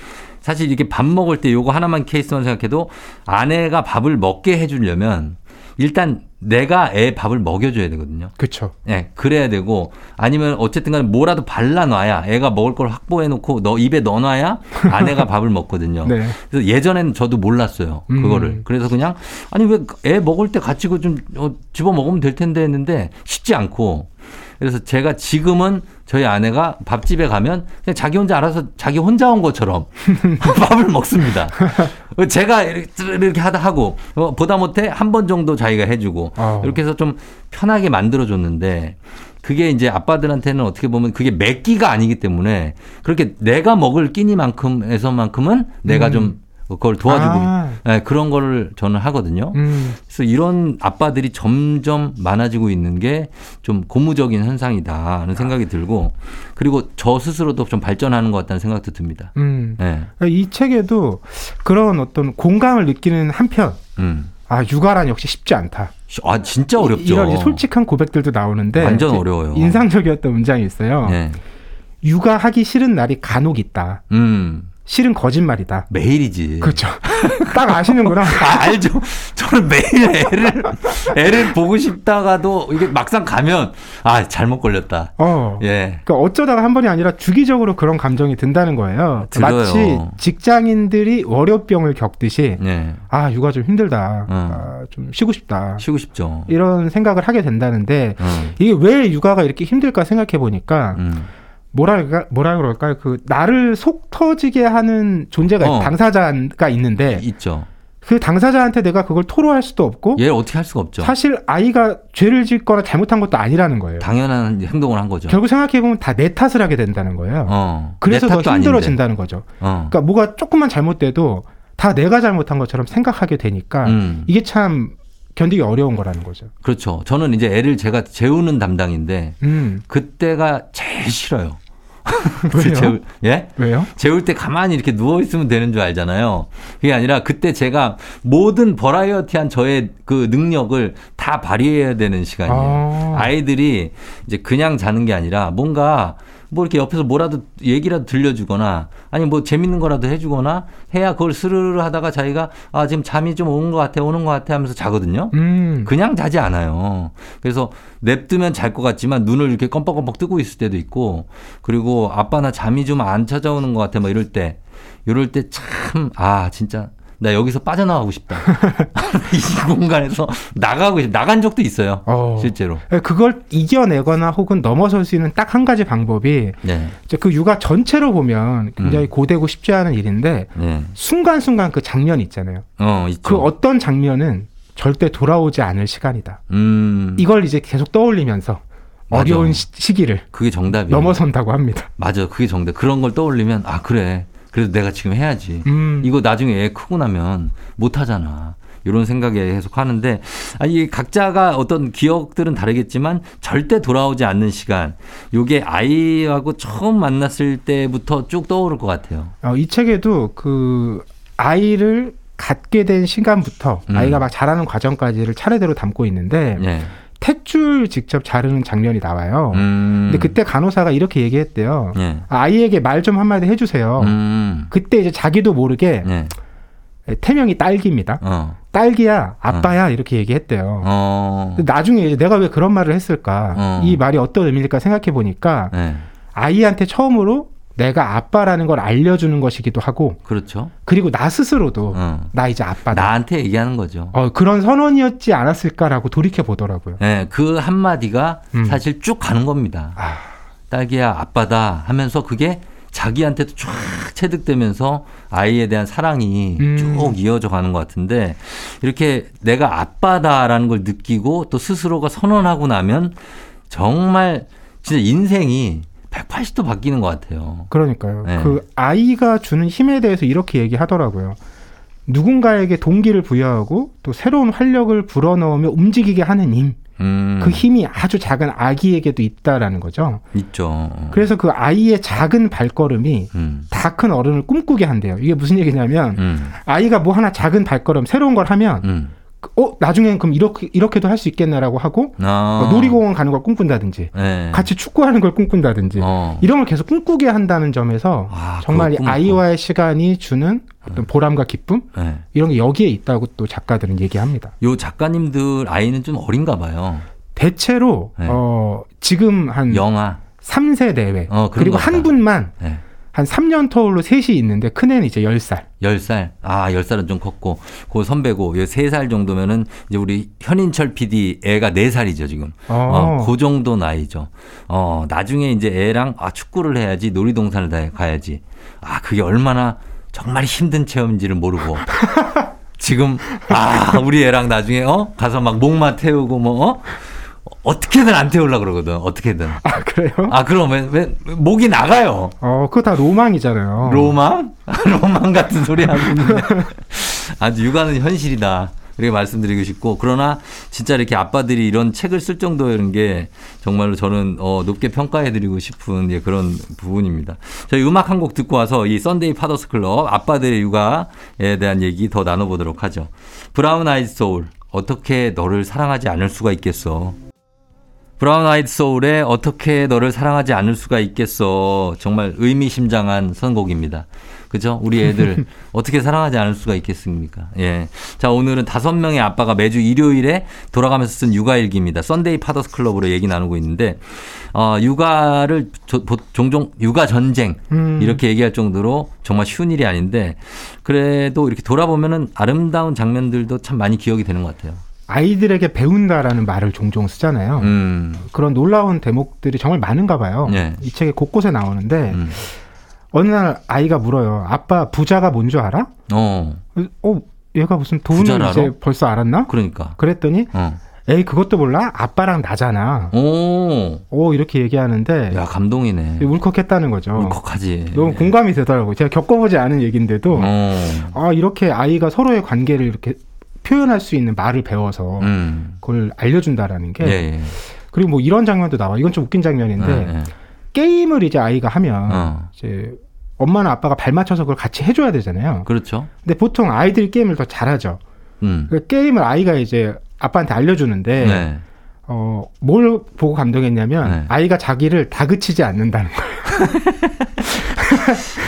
Speaker 1: 사실 이렇게 밥 먹을 때 요거 하나만 케이스만 생각해도 아내가 밥을 먹게 해주려면 일단 내가 애 밥을 먹여줘야 되거든요.
Speaker 11: 그렇죠.
Speaker 1: 예, 그래야 되고 아니면 어쨌든 간에 뭐라도 발라놔야 애가 먹을 걸 확보해 놓고 너 입에 넣어놔야 아내가 밥을 먹거든요.
Speaker 11: 네.
Speaker 1: 그래서 예전에는 저도 몰랐어요.
Speaker 11: 음.
Speaker 1: 그거를. 그래서 그냥 아니 왜 애 먹을 때 같이 그좀 어, 집어 먹으면 될 텐데 했는데 쉽지 않고 그래서 제가 지금은 저희 아내가 밥집에 가면 그냥 자기 혼자 알아서 자기 혼자 온 것처럼 밥을 먹습니다. 제가 이렇게, 하다 하고 어, 보다 못해 한 번 정도 자기가 해주고
Speaker 11: 아.
Speaker 1: 이렇게 해서 좀 편하게 만들어줬는데 그게 이제 아빠들한테는 어떻게 보면 그게 몇 끼가 아니기 때문에 그렇게 내가 먹을 끼니만큼에서만큼은 내가
Speaker 11: 음.
Speaker 1: 좀 그걸 도와주고
Speaker 11: 아.
Speaker 1: 네, 그런 거를 저는 하거든요.
Speaker 11: 음.
Speaker 1: 그래서 이런 아빠들이 점점 많아지고 있는 게 좀 고무적인 현상이다 하는 생각이 들고 그리고 저 스스로도 좀 발전하는 것 같다는 생각도 듭니다.
Speaker 11: 음.
Speaker 1: 네.
Speaker 11: 이 책에도 그런 어떤 공감을 느끼는 한편
Speaker 1: 음.
Speaker 11: 아 육아란 역시 쉽지 않다.
Speaker 1: 아 진짜 어렵죠.
Speaker 11: 이런 솔직한 고백들도 나오는데
Speaker 1: 완전 어려워요.
Speaker 11: 인상적이었던 문장이 있어요.
Speaker 1: 네.
Speaker 11: 육아하기 싫은 날이 간혹 있다.
Speaker 1: 음.
Speaker 11: 실은 거짓말이다.
Speaker 1: 매일이지.
Speaker 11: 그렇죠. 딱 아시는구나.
Speaker 1: 아, 알죠. 저는 매일 애를 애를 보고 싶다가도 이게 막상 가면 아 잘못 걸렸다.
Speaker 11: 어.
Speaker 1: 예.
Speaker 11: 그러니까 어쩌다가 한 번이 아니라 주기적으로 그런 감정이 든다는 거예요.
Speaker 1: 들어요.
Speaker 11: 마치 직장인들이 월요병을 겪듯이
Speaker 1: 예.
Speaker 11: 아 육아 좀 힘들다.
Speaker 1: 어.
Speaker 11: 아, 좀 쉬고 싶다.
Speaker 1: 쉬고 싶죠.
Speaker 11: 이런 생각을 하게 된다는데
Speaker 1: 어.
Speaker 11: 이게 왜 육아가 이렇게 힘들까 생각해 보니까
Speaker 1: 음.
Speaker 11: 뭐랄까 뭐라 그럴까요? 그 나를 속 터지게 하는 존재가
Speaker 1: 어.
Speaker 11: 당사자가 있는데
Speaker 1: 있죠.
Speaker 11: 그 당사자한테 내가 그걸 토로할 수도 없고
Speaker 1: 얘를 어떻게 할 수가 없죠.
Speaker 11: 사실 아이가 죄를 짓거나 잘못한 것도 아니라는 거예요.
Speaker 1: 당연한 행동을 한 거죠.
Speaker 11: 결국 생각해 보면 다 내 탓을 하게 된다는 거예요.
Speaker 1: 어.
Speaker 11: 그래서 내더 힘들어진다는 거죠.
Speaker 1: 아닌데. 어.
Speaker 11: 그러니까 뭐가 조금만 잘못돼도 다 내가 잘못한 것처럼 생각하게 되니까
Speaker 1: 음.
Speaker 11: 이게 참 견디기 어려운 거라는 거죠.
Speaker 1: 그렇죠. 저는 이제 애를 제가 재우는 담당인데
Speaker 11: 음.
Speaker 1: 그때가 제일 싫어요.
Speaker 11: 왜요?
Speaker 1: 재울, 예?
Speaker 11: 왜요?
Speaker 1: 재울 때 가만히 이렇게 누워 있으면 되는 줄 알잖아요. 그게 아니라 그때 제가 모든 버라이어티한 저의 그 능력을 다 발휘해야 되는 시간이에요.
Speaker 11: 아.
Speaker 1: 아이들이 이제 그냥 자는 게 아니라 뭔가 뭐 이렇게 옆에서 뭐라도 얘기라도 들려주거나 아니 뭐 재밌는 거라도 해주거나 해야 그걸 스르르 하다가 자기가 아 지금 잠이 좀 오는 것 같아 오는 것 같아 하면서 자거든요.
Speaker 11: 음.
Speaker 1: 그냥 자지 않아요. 그래서 냅두면 잘 것 같지만 눈을 이렇게 껌뻑껌뻑 뜨고 있을 때도 있고 그리고 아빠 나 잠이 좀 안 찾아오는 것 같아 막 이럴 때 이럴 때 참 아 진짜 나 여기서 빠져나가고 싶다. 이 공간에서 나가고 싶 나간 적도 있어요.
Speaker 11: 어.
Speaker 1: 실제로.
Speaker 11: 그걸 이겨내거나 혹은 넘어설 수 있는 딱 한 가지 방법이
Speaker 1: 네.
Speaker 11: 그 육아 전체로 보면 굉장히
Speaker 1: 음.
Speaker 11: 고되고 쉽지 않은 일인데
Speaker 1: 네.
Speaker 11: 순간순간 그 장면 있잖아요.
Speaker 1: 어.
Speaker 11: 그 어떤 장면은 절대 돌아오지 않을 시간이다.
Speaker 1: 음.
Speaker 11: 이걸 이제 계속 떠올리면서
Speaker 1: 맞아.
Speaker 11: 어려운 시, 시기를
Speaker 1: 그게 정답이에요.
Speaker 11: 넘어선다고 합니다.
Speaker 1: 맞아. 그게 정답. 그런 걸 떠올리면 아 그래. 그래도 내가 지금 해야지.
Speaker 11: 음.
Speaker 1: 이거 나중에 애 크고 나면 못 하잖아. 이런 생각에 계속 하는데 아니 각자가 어떤 기억들은 다르겠지만 절대 돌아오지 않는 시간. 요게 아이하고 처음 만났을 때부터 쭉 떠오를 것 같아요.
Speaker 11: 어, 이 책에도 그 아이를 갖게 된 시간부터
Speaker 1: 음.
Speaker 11: 아이가 막 자라는 과정까지를 차례대로 담고 있는데
Speaker 1: 예.
Speaker 11: 탯줄 직접 자르는 장면이 나와요.
Speaker 1: 음.
Speaker 11: 근데 그때 간호사가 이렇게 얘기했대요.
Speaker 1: 예.
Speaker 11: 아이에게 말 좀 한마디 해주세요.
Speaker 1: 음.
Speaker 11: 그때 이제 자기도 모르게
Speaker 1: 예.
Speaker 11: 태명이 딸기입니다.
Speaker 1: 어.
Speaker 11: 딸기야, 아빠야 이렇게 얘기했대요.
Speaker 1: 어.
Speaker 11: 나중에 내가 왜 그런 말을 했을까?
Speaker 1: 어.
Speaker 11: 이 말이 어떤 의미일까 생각해 보니까
Speaker 1: 예.
Speaker 11: 아이한테 처음으로 내가 아빠라는 걸 알려주는 것이기도 하고
Speaker 1: 그렇죠.
Speaker 11: 그리고 나 스스로도
Speaker 1: 어.
Speaker 11: 나 이제 아빠다.
Speaker 1: 나한테 얘기하는 거죠.
Speaker 11: 어, 그런 선언이었지 않았을까라고 돌이켜 보더라고요.
Speaker 1: 예, 그 한마디가
Speaker 11: 음.
Speaker 1: 사실 쭉 가는 겁니다.
Speaker 11: 아.
Speaker 1: 딸기야, 아빠다 하면서 그게 자기한테도 쫙 체득되면서 아이에 대한 사랑이
Speaker 11: 음.
Speaker 1: 쭉 이어져 가는 것 같은데 이렇게 내가 아빠다라는 걸 느끼고 또 스스로가 선언하고 나면 정말 진짜 인생이 180도 바뀌는 것 같아요.
Speaker 11: 그러니까요.
Speaker 1: 네.
Speaker 11: 그 아이가 주는 힘에 대해서 이렇게 얘기하더라고요. 누군가에게 동기를 부여하고 또 새로운 활력을 불어넣으며 움직이게 하는 힘.
Speaker 1: 음,
Speaker 11: 그 힘이 아주 작은 아기에게도 있다라는 거죠.
Speaker 1: 있죠.
Speaker 11: 그래서 그 아이의 작은 발걸음이
Speaker 1: 음,
Speaker 11: 다큰 어른을 꿈꾸게 한대요. 이게 무슨 얘기냐면
Speaker 1: 음,
Speaker 11: 아이가 뭐 하나 작은 발걸음 새로운 걸 하면
Speaker 1: 음.
Speaker 11: 어 나중엔 그럼 이렇게 이렇게도 할 수 있겠나라고 하고
Speaker 1: 아,
Speaker 11: 뭐 놀이공원 가는 걸 꿈꾼다든지
Speaker 1: 네.
Speaker 11: 같이 축구하는 걸 꿈꾼다든지
Speaker 1: 어.
Speaker 11: 이런 걸 계속 꿈꾸게 한다는 점에서
Speaker 1: 아,
Speaker 11: 정말. 아이와의 시간이 주는 어떤 보람과 기쁨
Speaker 1: 네.
Speaker 11: 이런 게 여기에 있다고 또 작가들은 얘기합니다.
Speaker 1: 요 작가님들 아이는 좀 어린가 봐요.
Speaker 11: 대체로
Speaker 1: 네.
Speaker 11: 어 지금 한
Speaker 1: 영아.
Speaker 11: 3세 내외
Speaker 1: 어,
Speaker 11: 그리고
Speaker 1: 것
Speaker 11: 한. 분만
Speaker 1: 네.
Speaker 11: 한 3년 터울로 셋이 있는데 큰애는 이제 10살.
Speaker 1: 10살. 아, 10살은 좀 컸고. 그 선배고, 3살 정도면은 이제 우리 현인철 PD 애가 4살이죠, 지금. 어, 그 정도 나이죠. 어, 나중에 이제 애랑 아, 축구를 해야지, 놀이동산을 다 가야지. 아, 그게 얼마나 정말 힘든 체험인지를 모르고. 지금, 아, 우리 애랑 나중에, 어? 가서 막 목마 태우고, 뭐, 어? 어떻게든 안 태우려고 그러거든, 어떻게든.
Speaker 11: 아 그래요?
Speaker 1: 아, 그럼 왜, 왜, 목이 나가요.
Speaker 11: 어 그거 다 로망이잖아요.
Speaker 1: 로망? 로망 같은 소리 하고 있는데. 아주 육아는 현실이다. 이렇게 말씀드리고 싶고 그러나 진짜 이렇게 아빠들이 이런 책을 쓸 정도인 게 정말로 저는 어, 높게 평가해드리고 싶은 예, 그런 부분입니다. 저희 음악 한 곡 듣고 와서 이 Sunday Fathers Club 아빠들의 육아에 대한 얘기 더 나눠보도록 하죠. 브라운 아이드 소울 어떻게 너를 사랑하지 않을 수가 있겠어. 브라운 아이드 소울의 어떻게 너를 사랑하지 않을 수가 있겠어. 정말 의미심장한 선곡입니다. 그죠? 우리 애들 어떻게 사랑하지 않을 수가 있겠습니까? 예. 자, 오늘은 다섯 명의 아빠가 매주 일요일에 돌아가면서 쓴 육아일기입니다. Sunday Fathers Club으로 얘기 나누고 있는데, 어, 육아를 조- 보- 종종 육아 전쟁
Speaker 11: 음.
Speaker 1: 이렇게 얘기할 정도로 정말 쉬운 일이 아닌데, 그래도 이렇게 돌아보면은 아름다운 장면들도 참 많이 기억이 되는 것 같아요.
Speaker 11: 아이들에게 배운다라는 말을 종종 쓰잖아요.
Speaker 1: 음.
Speaker 11: 그런 놀라운 대목들이 정말 많은가 봐요.
Speaker 1: 네.
Speaker 11: 이 책에 곳곳에 나오는데
Speaker 1: 음.
Speaker 11: 어느 날 아이가 물어요. 아빠 부자가 뭔 줄 알아?
Speaker 1: 어,
Speaker 11: 어, 얘가 무슨 돈을 이제
Speaker 1: 알아?
Speaker 11: 벌써 알았나?
Speaker 1: 그러니까.
Speaker 11: 그랬더니
Speaker 1: 어.
Speaker 11: 에이 그것도 몰라? 아빠랑 나잖아.
Speaker 1: 오,
Speaker 11: 오 이렇게 얘기하는데
Speaker 1: 야, 감동이네.
Speaker 11: 울컥했다는 거죠.
Speaker 1: 울컥하지.
Speaker 11: 너무 공감이 되더라고요. 제가 겪어보지 않은 얘기인데도
Speaker 1: 어.
Speaker 11: 아 이렇게 아이가 서로의 관계를 이렇게 표현할 수 있는 말을 배워서
Speaker 1: 음.
Speaker 11: 그걸 알려준다라는 게
Speaker 1: 예, 예.
Speaker 11: 그리고 뭐 이런 장면도 나와. 이건 좀 웃긴 장면인데
Speaker 1: 예, 예.
Speaker 11: 게임을 이제 아이가 하면
Speaker 1: 어.
Speaker 11: 이제 엄마나 아빠가 발 맞춰서 그걸 같이 해줘야 되잖아요.
Speaker 1: 그렇죠.
Speaker 11: 근데 보통 아이들이 게임을 더 잘하죠.
Speaker 1: 음.
Speaker 11: 그 게임을 아이가 이제 아빠한테 알려주는데
Speaker 1: 네.
Speaker 11: 어, 뭘 보고 감동했냐면
Speaker 1: 네.
Speaker 11: 아이가 자기를 다그치지 않는다는 거예요.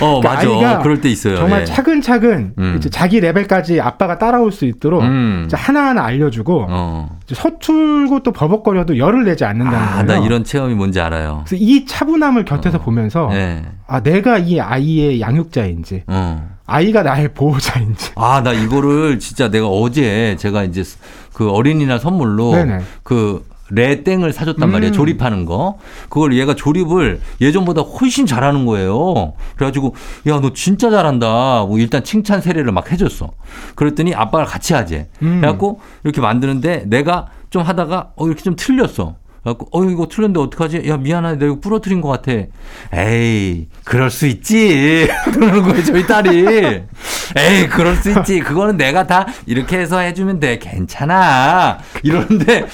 Speaker 1: 어,
Speaker 11: 그러니까
Speaker 1: 맞아.
Speaker 11: 아이가
Speaker 1: 그럴 때 있어요.
Speaker 11: 정말
Speaker 1: 예.
Speaker 11: 차근차근
Speaker 1: 음.
Speaker 11: 이제 자기 레벨까지 아빠가 따라올 수 있도록
Speaker 1: 음.
Speaker 11: 하나하나 알려주고
Speaker 1: 어.
Speaker 11: 서툴고 또 버벅거려도 열을 내지 않는다는
Speaker 1: 아,
Speaker 11: 거예요.
Speaker 1: 나 이런 체험이 뭔지 알아요.
Speaker 11: 그래서 이 차분함을 곁에서 보면서
Speaker 1: 예.
Speaker 11: 아 내가 이 아이의 양육자인지
Speaker 1: 어.
Speaker 11: 아이가 나의 보호자인지
Speaker 1: 아, 나 이거를 진짜 내가 어제 제가 이제 그 어린이날 선물로
Speaker 11: 네네.
Speaker 1: 그 레땡을 사줬단 말이에요.
Speaker 11: 음.
Speaker 1: 조립하는 거. 그걸 얘가 조립을 예전보다 훨씬 잘하는 거예요. 그래가지고 야, 너 진짜 잘한다. 뭐 일단 칭찬 세례를 막 해줬어. 그랬더니 아빠가 같이 하재.
Speaker 11: 음.
Speaker 1: 그래갖고 이렇게 만드는데 내가 좀 하다가 어, 이렇게 좀 틀렸어. 그래갖고 어 이거 틀렸는데 어떡하지? 야 미안하다 내가 부러뜨린 것 같아. 에이 그럴 수 있지. 그러는 거예요 저희 딸이. 에이 그럴 수 있지. 그거는 내가 다 이렇게 해서 해주면 돼. 괜찮아. 이러는데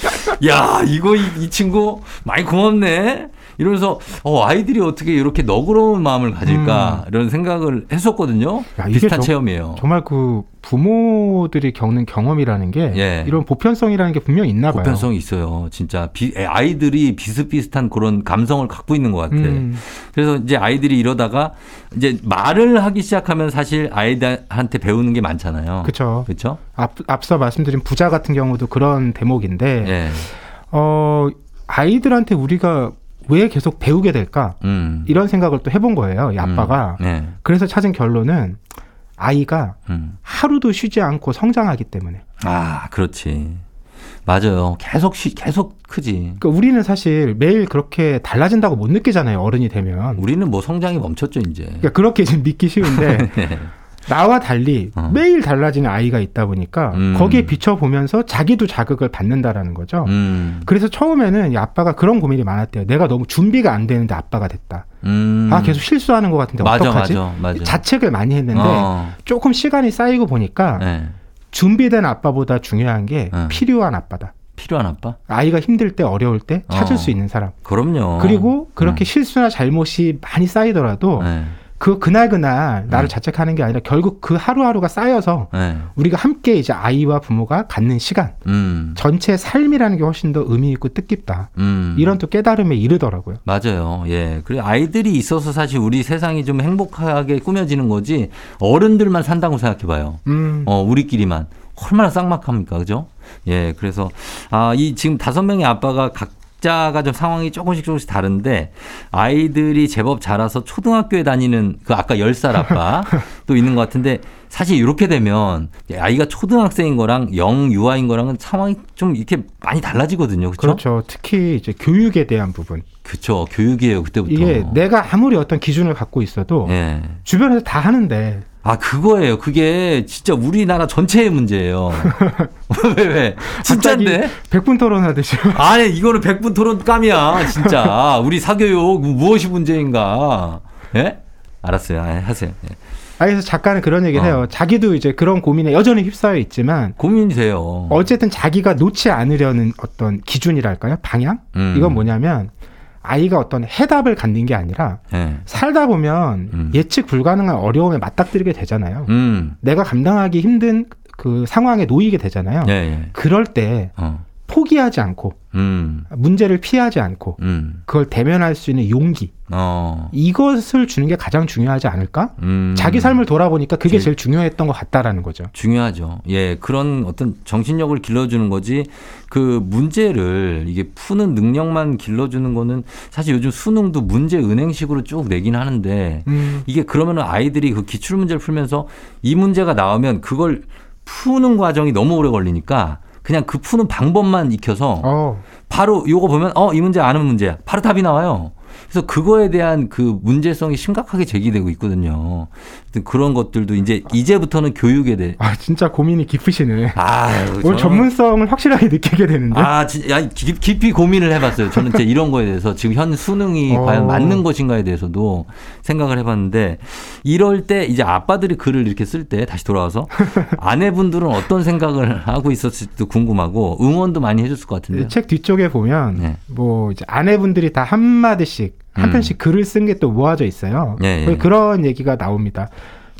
Speaker 1: 야 이거 이, 이 친구 많이 고맙네. 이러면서 어 아이들이 어떻게 이렇게 너그러운 마음을 가질까 이런 생각을 했었거든요.
Speaker 11: 음. 야,
Speaker 1: 비슷한
Speaker 11: 저-
Speaker 1: 체험이에요.
Speaker 11: 정말 그 부모들이 겪는 경험이라는 게
Speaker 1: 예.
Speaker 11: 이런 보편성이라는 게 분명히 있나 봐요.
Speaker 1: 보편성이 있어요. 진짜 비- 애- 아이들이 비슷비슷한 그런 감성을 갖고 있는 것 같아.
Speaker 11: 음.
Speaker 1: 그래서 이제 아이들이 이러다가 이제 말을 하기 시작하면 사실 아이들한테 배우는 게 많잖아요.
Speaker 11: 그렇죠.
Speaker 1: 그렇죠?
Speaker 11: 앞, 앞서 말씀드린 부자 같은 경우도 그런 대목인데
Speaker 1: 예.
Speaker 11: 어 아이들한테 우리가 왜 계속 배우게 될까
Speaker 1: 음.
Speaker 11: 이런 생각을 또 해본 거예요. 이 아빠가
Speaker 1: 음. 예.
Speaker 11: 그래서 찾은 결론은 아이가
Speaker 1: 음.
Speaker 11: 하루도 쉬지 않고 성장하기 때문에.
Speaker 1: 아, 그렇지. 맞아요. 계속 쉬, 계속 크지.
Speaker 11: 그러니까 우리는 사실 매일 그렇게 달라진다고 못 느끼잖아요. 어른이 되면.
Speaker 1: 우리는 뭐 성장이 멈췄죠, 이제.
Speaker 11: 그러니까 그렇게 좀 믿기 쉬운데
Speaker 1: 네.
Speaker 11: 나와 달리
Speaker 1: 어.
Speaker 11: 매일 달라지는 아이가 있다 보니까
Speaker 1: 음.
Speaker 11: 거기에 비춰보면서 자기도 자극을 받는다라는 거죠.
Speaker 1: 음.
Speaker 11: 그래서 처음에는 이 아빠가 그런 고민이 많았대요. 내가 너무 준비가 안 되는데 아빠가 됐다.
Speaker 1: 음.
Speaker 11: 아 계속 실수하는 것 같은데
Speaker 1: 맞아,
Speaker 11: 어떡하지?
Speaker 1: 맞아, 맞아.
Speaker 11: 자책을 많이 했는데
Speaker 1: 어.
Speaker 11: 조금 시간이 쌓이고 보니까
Speaker 1: 네.
Speaker 11: 준비된 아빠보다 중요한 게
Speaker 1: 어.
Speaker 11: 필요한 아빠다.
Speaker 1: 필요한 아빠?
Speaker 11: 아이가 힘들 때 어려울 때 찾을
Speaker 1: 어.
Speaker 11: 수 있는 사람.
Speaker 1: 그럼요.
Speaker 11: 그리고 그렇게
Speaker 1: 음.
Speaker 11: 실수나 잘못이 많이 쌓이더라도
Speaker 1: 네.
Speaker 11: 그 그날 그날 나를
Speaker 1: 음.
Speaker 11: 자책하는 게 아니라 결국 그 하루하루가 쌓여서
Speaker 1: 네.
Speaker 11: 우리가 함께 이제 아이와 부모가 갖는 시간
Speaker 1: 음.
Speaker 11: 전체 삶이라는 게 훨씬 더 의미 있고 뜻깊다.
Speaker 1: 음.
Speaker 11: 이런 또 깨달음에 이르더라고요.
Speaker 1: 맞아요. 예. 그리고 아이들이 있어서 사실 우리 세상이 좀 행복하게 꾸며지는 거지 어른들만 산다고 생각해 봐요.
Speaker 11: 음.
Speaker 1: 어, 우리끼리만. 얼마나 쌍막합니까? 그죠? 예. 그래서 아, 이 지금 다섯 명의 아빠가 각 자가 좀 상황이 조금씩 조금씩 다른데 아이들이 제법 자라서 초등학교에 다니는 그 아까 열 살 아빠 또 있는 것 같은데 사실 이렇게 되면 아이가 초등학생인 거랑 영 유아인 거랑은 상황이 좀 이렇게 많이 달라지거든요. 그렇죠?
Speaker 11: 그렇죠. 특히 이제 교육에 대한 부분.
Speaker 1: 그쵸. 교육이에요. 그때부터.
Speaker 11: 이게 내가 아무리 어떤 기준을 갖고 있어도
Speaker 1: 예.
Speaker 11: 주변에서 다 하는데
Speaker 1: 아, 그거예요. 그게 진짜 우리나라 전체의 문제예요. 왜, 왜? 진짜인데?
Speaker 11: 백분 토론 하듯이.
Speaker 1: 아니, 이거는 백분 토론감이야. 진짜. 우리 사교육 무엇이 문제인가. 예? 알았어요. 아, 하세요. 예.
Speaker 11: 아, 그래서 작가는 그런 얘기를
Speaker 1: 어.
Speaker 11: 해요. 자기도 이제 그런 고민에 여전히 휩싸여 있지만
Speaker 1: 고민이 돼요.
Speaker 11: 어쨌든 자기가 놓지 않으려는 어떤 기준이랄까요? 방향?
Speaker 1: 음.
Speaker 11: 이건 뭐냐면 아이가 어떤 해답을 갖는 게 아니라
Speaker 1: 예.
Speaker 11: 살다 보면
Speaker 1: 음.
Speaker 11: 예측 불가능한 어려움에 맞닥뜨리게 되잖아요.
Speaker 1: 음.
Speaker 11: 내가 감당하기 힘든 그 상황에 놓이게 되잖아요.
Speaker 1: 예, 예.
Speaker 11: 그럴 때
Speaker 1: 어.
Speaker 11: 포기하지 않고
Speaker 1: 음.
Speaker 11: 문제를 피하지 않고
Speaker 1: 음.
Speaker 11: 그걸 대면할 수 있는 용기
Speaker 1: 어.
Speaker 11: 이것을 주는 게 가장 중요하지 않을까?
Speaker 1: 음.
Speaker 11: 자기 삶을 돌아보니까 그게
Speaker 1: 제-
Speaker 11: 제일 중요했던 것 같다라는 거죠.
Speaker 1: 중요하죠. 예, 그런 어떤 정신력을 길러주는 거지, 그 문제를 이게 푸는 능력만 길러주는 거는 사실 요즘 수능도 문제 은행식으로 쭉 내긴 하는데,
Speaker 11: 음.
Speaker 1: 이게 그러면은 아이들이 그 기출 문제를 풀면서 이 문제가 나오면 그걸 푸는 과정이 너무 오래 걸리니까 그냥 그 푸는 방법만 익혀서
Speaker 11: 어,
Speaker 1: 바로 요거 보면 어, 이 문제 아는 문제야. 바로 답이 나와요. 그래서 그거에 대한 그 문제성이 심각하게 제기되고 있거든요. 그런 것들도 이제 이제부터는 교육에 대해
Speaker 11: 아 진짜 고민이 깊으시네.
Speaker 1: 아,
Speaker 11: 오늘 전문성을 확실하게 느끼게 되는데.
Speaker 1: 아, 진- 야, 깊- 깊이 고민을 해봤어요. 저는 진짜 이런 거에 대해서 지금 현 수능이
Speaker 11: 어.
Speaker 1: 과연 맞는 것인가에 대해서도 생각을 해봤는데 이럴 때 이제 아빠들이 글을 이렇게 쓸 때 다시 돌아와서 아내분들은 어떤 생각을 하고 있었을지도 궁금하고 응원도 많이 해줬을 것 같은데요.
Speaker 11: 책 뒤쪽에 보면
Speaker 1: 네.
Speaker 11: 뭐 이제 아내분들이 다 한 마디씩 한
Speaker 1: 음.
Speaker 11: 편씩 글을 쓴 게 또 모아져 있어요.
Speaker 1: 예, 예.
Speaker 11: 그런 얘기가 나옵니다.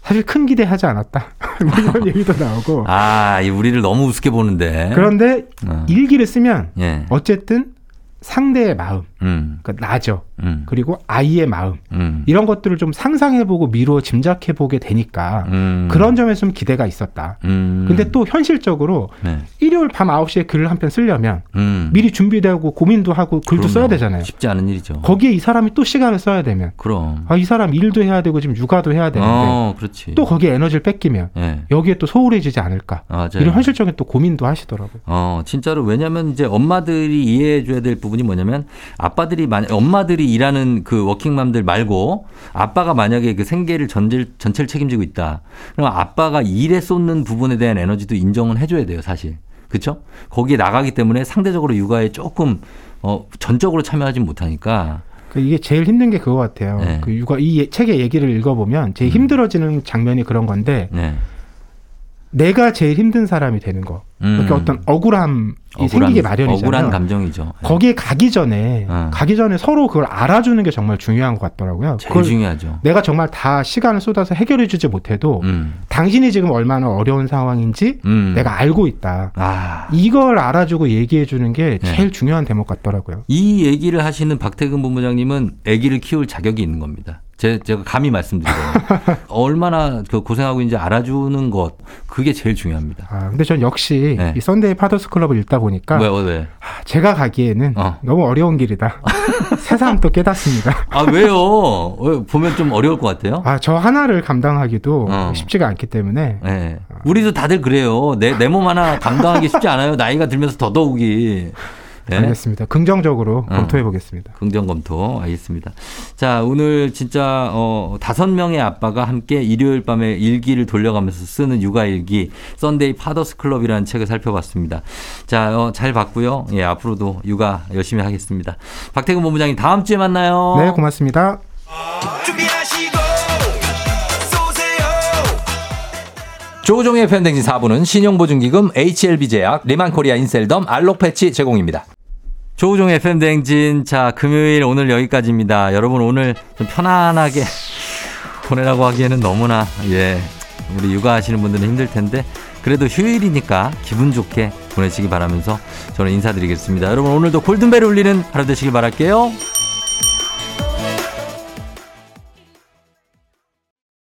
Speaker 11: 사실 큰 기대하지 않았다. 뭐 이런 얘기도 나오고.
Speaker 1: 아, 이 우리를 너무 우습게 보는데.
Speaker 11: 그런데
Speaker 1: 어.
Speaker 11: 일기를 쓰면
Speaker 1: 예.
Speaker 11: 어쨌든 상대의 마음,
Speaker 1: 음.
Speaker 11: 그러니까 나죠.
Speaker 1: 음.
Speaker 11: 그리고 아이의 마음
Speaker 1: 음.
Speaker 11: 이런 것들을 좀 상상해보고 미루어 짐작해보게 되니까
Speaker 1: 음.
Speaker 11: 그런 점에서 좀 기대가 있었다.
Speaker 1: 음.
Speaker 11: 근데 또 현실적으로
Speaker 1: 네.
Speaker 11: 일요일 밤 9시에 글을 한 편 쓰려면
Speaker 1: 음.
Speaker 11: 미리 준비되고 고민도 하고 글도
Speaker 1: 그럼요.
Speaker 11: 써야 되잖아요.
Speaker 1: 쉽지 않은 일이죠.
Speaker 11: 거기에 이 사람이 또 시간을 써야 되면
Speaker 1: 그럼.
Speaker 11: 아, 이 사람 일도 해야 되고 지금 육아도 해야 되는데
Speaker 1: 어, 그렇지.
Speaker 11: 또 거기에 에너지를 뺏기면
Speaker 1: 예.
Speaker 11: 여기에 또 소홀해지지 않을까
Speaker 1: 맞아요.
Speaker 11: 이런 현실적인 또 고민도 하시더라고요.
Speaker 1: 어, 진짜로 왜냐면 이제 엄마들이 이해해 줘야 될 부분이 뭐냐면 아빠들이 만 엄마들이 일하는 그 워킹맘들 말고 아빠가 만약에 그 생계를 전질, 전체를 책임지고 있다. 그럼 아빠가 일에 쏟는 부분에 대한 에너지도 인정은 해줘야 돼요, 사실. 그쵸? 거기에 나가기 때문에 상대적으로 육아에 조금 어, 전적으로 참여하지 못하니까.
Speaker 11: 그 이게 제일 힘든 게 그거 같아요.
Speaker 1: 네.
Speaker 11: 그 육아 이 예- 책의 얘기를 읽어보면 제일 힘들어지는 장면이 그런 건데
Speaker 1: 네.
Speaker 11: 내가 제일 힘든 사람이 되는 거.
Speaker 1: 음.
Speaker 11: 이렇게 어떤 억울함이
Speaker 1: 억울한,
Speaker 11: 생기게 마련이잖아요.
Speaker 1: 억울한 감정이죠.
Speaker 11: 거기에 가기 전에
Speaker 1: 어.
Speaker 11: 가기 전에 서로 그걸 알아주는 게 정말 중요한 것 같더라고요.
Speaker 1: 제일 중요하죠.
Speaker 11: 내가 정말 다 시간을 쏟아서 해결해주지 못해도
Speaker 1: 음.
Speaker 11: 당신이 지금 얼마나 어려운 상황인지
Speaker 1: 음.
Speaker 11: 내가 알고 있다.
Speaker 1: 아.
Speaker 11: 이걸 알아주고 얘기해주는 게
Speaker 1: 네.
Speaker 11: 제일 중요한 대목 같더라고요.
Speaker 1: 이 얘기를 하시는 박태근 본부장님은 아기를 키울 자격이 있는 겁니다. 제, 제가 감히 말씀드려요. 얼마나 그 고생하고 있는지 알아주는 것, 그게 제일 중요합니다.
Speaker 11: 아, 근데 전 역시
Speaker 1: 네.
Speaker 11: 이 Sunday Fathers Club을 읽다 보니까
Speaker 1: 왜, 왜, 왜?
Speaker 11: 아, 제가 가기에는
Speaker 1: 어.
Speaker 11: 너무 어려운 길이다. 새삼 또 깨닫습니다.
Speaker 1: 아, 왜요? 왜, 보면 좀 어려울 것 같아요?
Speaker 11: 아, 저 하나를 감당하기도
Speaker 1: 어.
Speaker 11: 쉽지가 않기 때문에
Speaker 1: 네. 우리도 다들 그래요. 내, 내 몸 하나 감당하기 쉽지 않아요. 나이가 들면서 더더욱이. 네?
Speaker 11: 알겠습니다. 긍정적으로
Speaker 1: 어.
Speaker 11: 검토해 보겠습니다.
Speaker 1: 긍정 검토 알겠습니다. 자 오늘 진짜 어 다섯 명의 아빠가 함께 일요일 밤에 일기를 돌려가면서 쓰는 육아 일기 Sunday Fathers Club이라는 책을 살펴봤습니다. 자, 잘 봤고요. 예 앞으로도 육아 열심히 하겠습니다. 박태근 본부장님 다음 주에 만나요.
Speaker 11: 네, 고맙습니다.
Speaker 1: 조우종의 FM대행진 4부는 신용보증기금 HLB제약 리만코리아 인셀덤 알록패치 제공입니다. 조우종의 팬댕진 자 금요일 오늘 여기까지입니다. 여러분 오늘 좀 편안하게 보내라고 하기에는 너무나 예 우리 육아하시는 분들은 힘들 텐데 그래도 휴일이니까 기분 좋게 보내시기 바라면서 저는 인사드리겠습니다. 여러분 오늘도 골든벨 울리는 하루 되시길 바랄게요.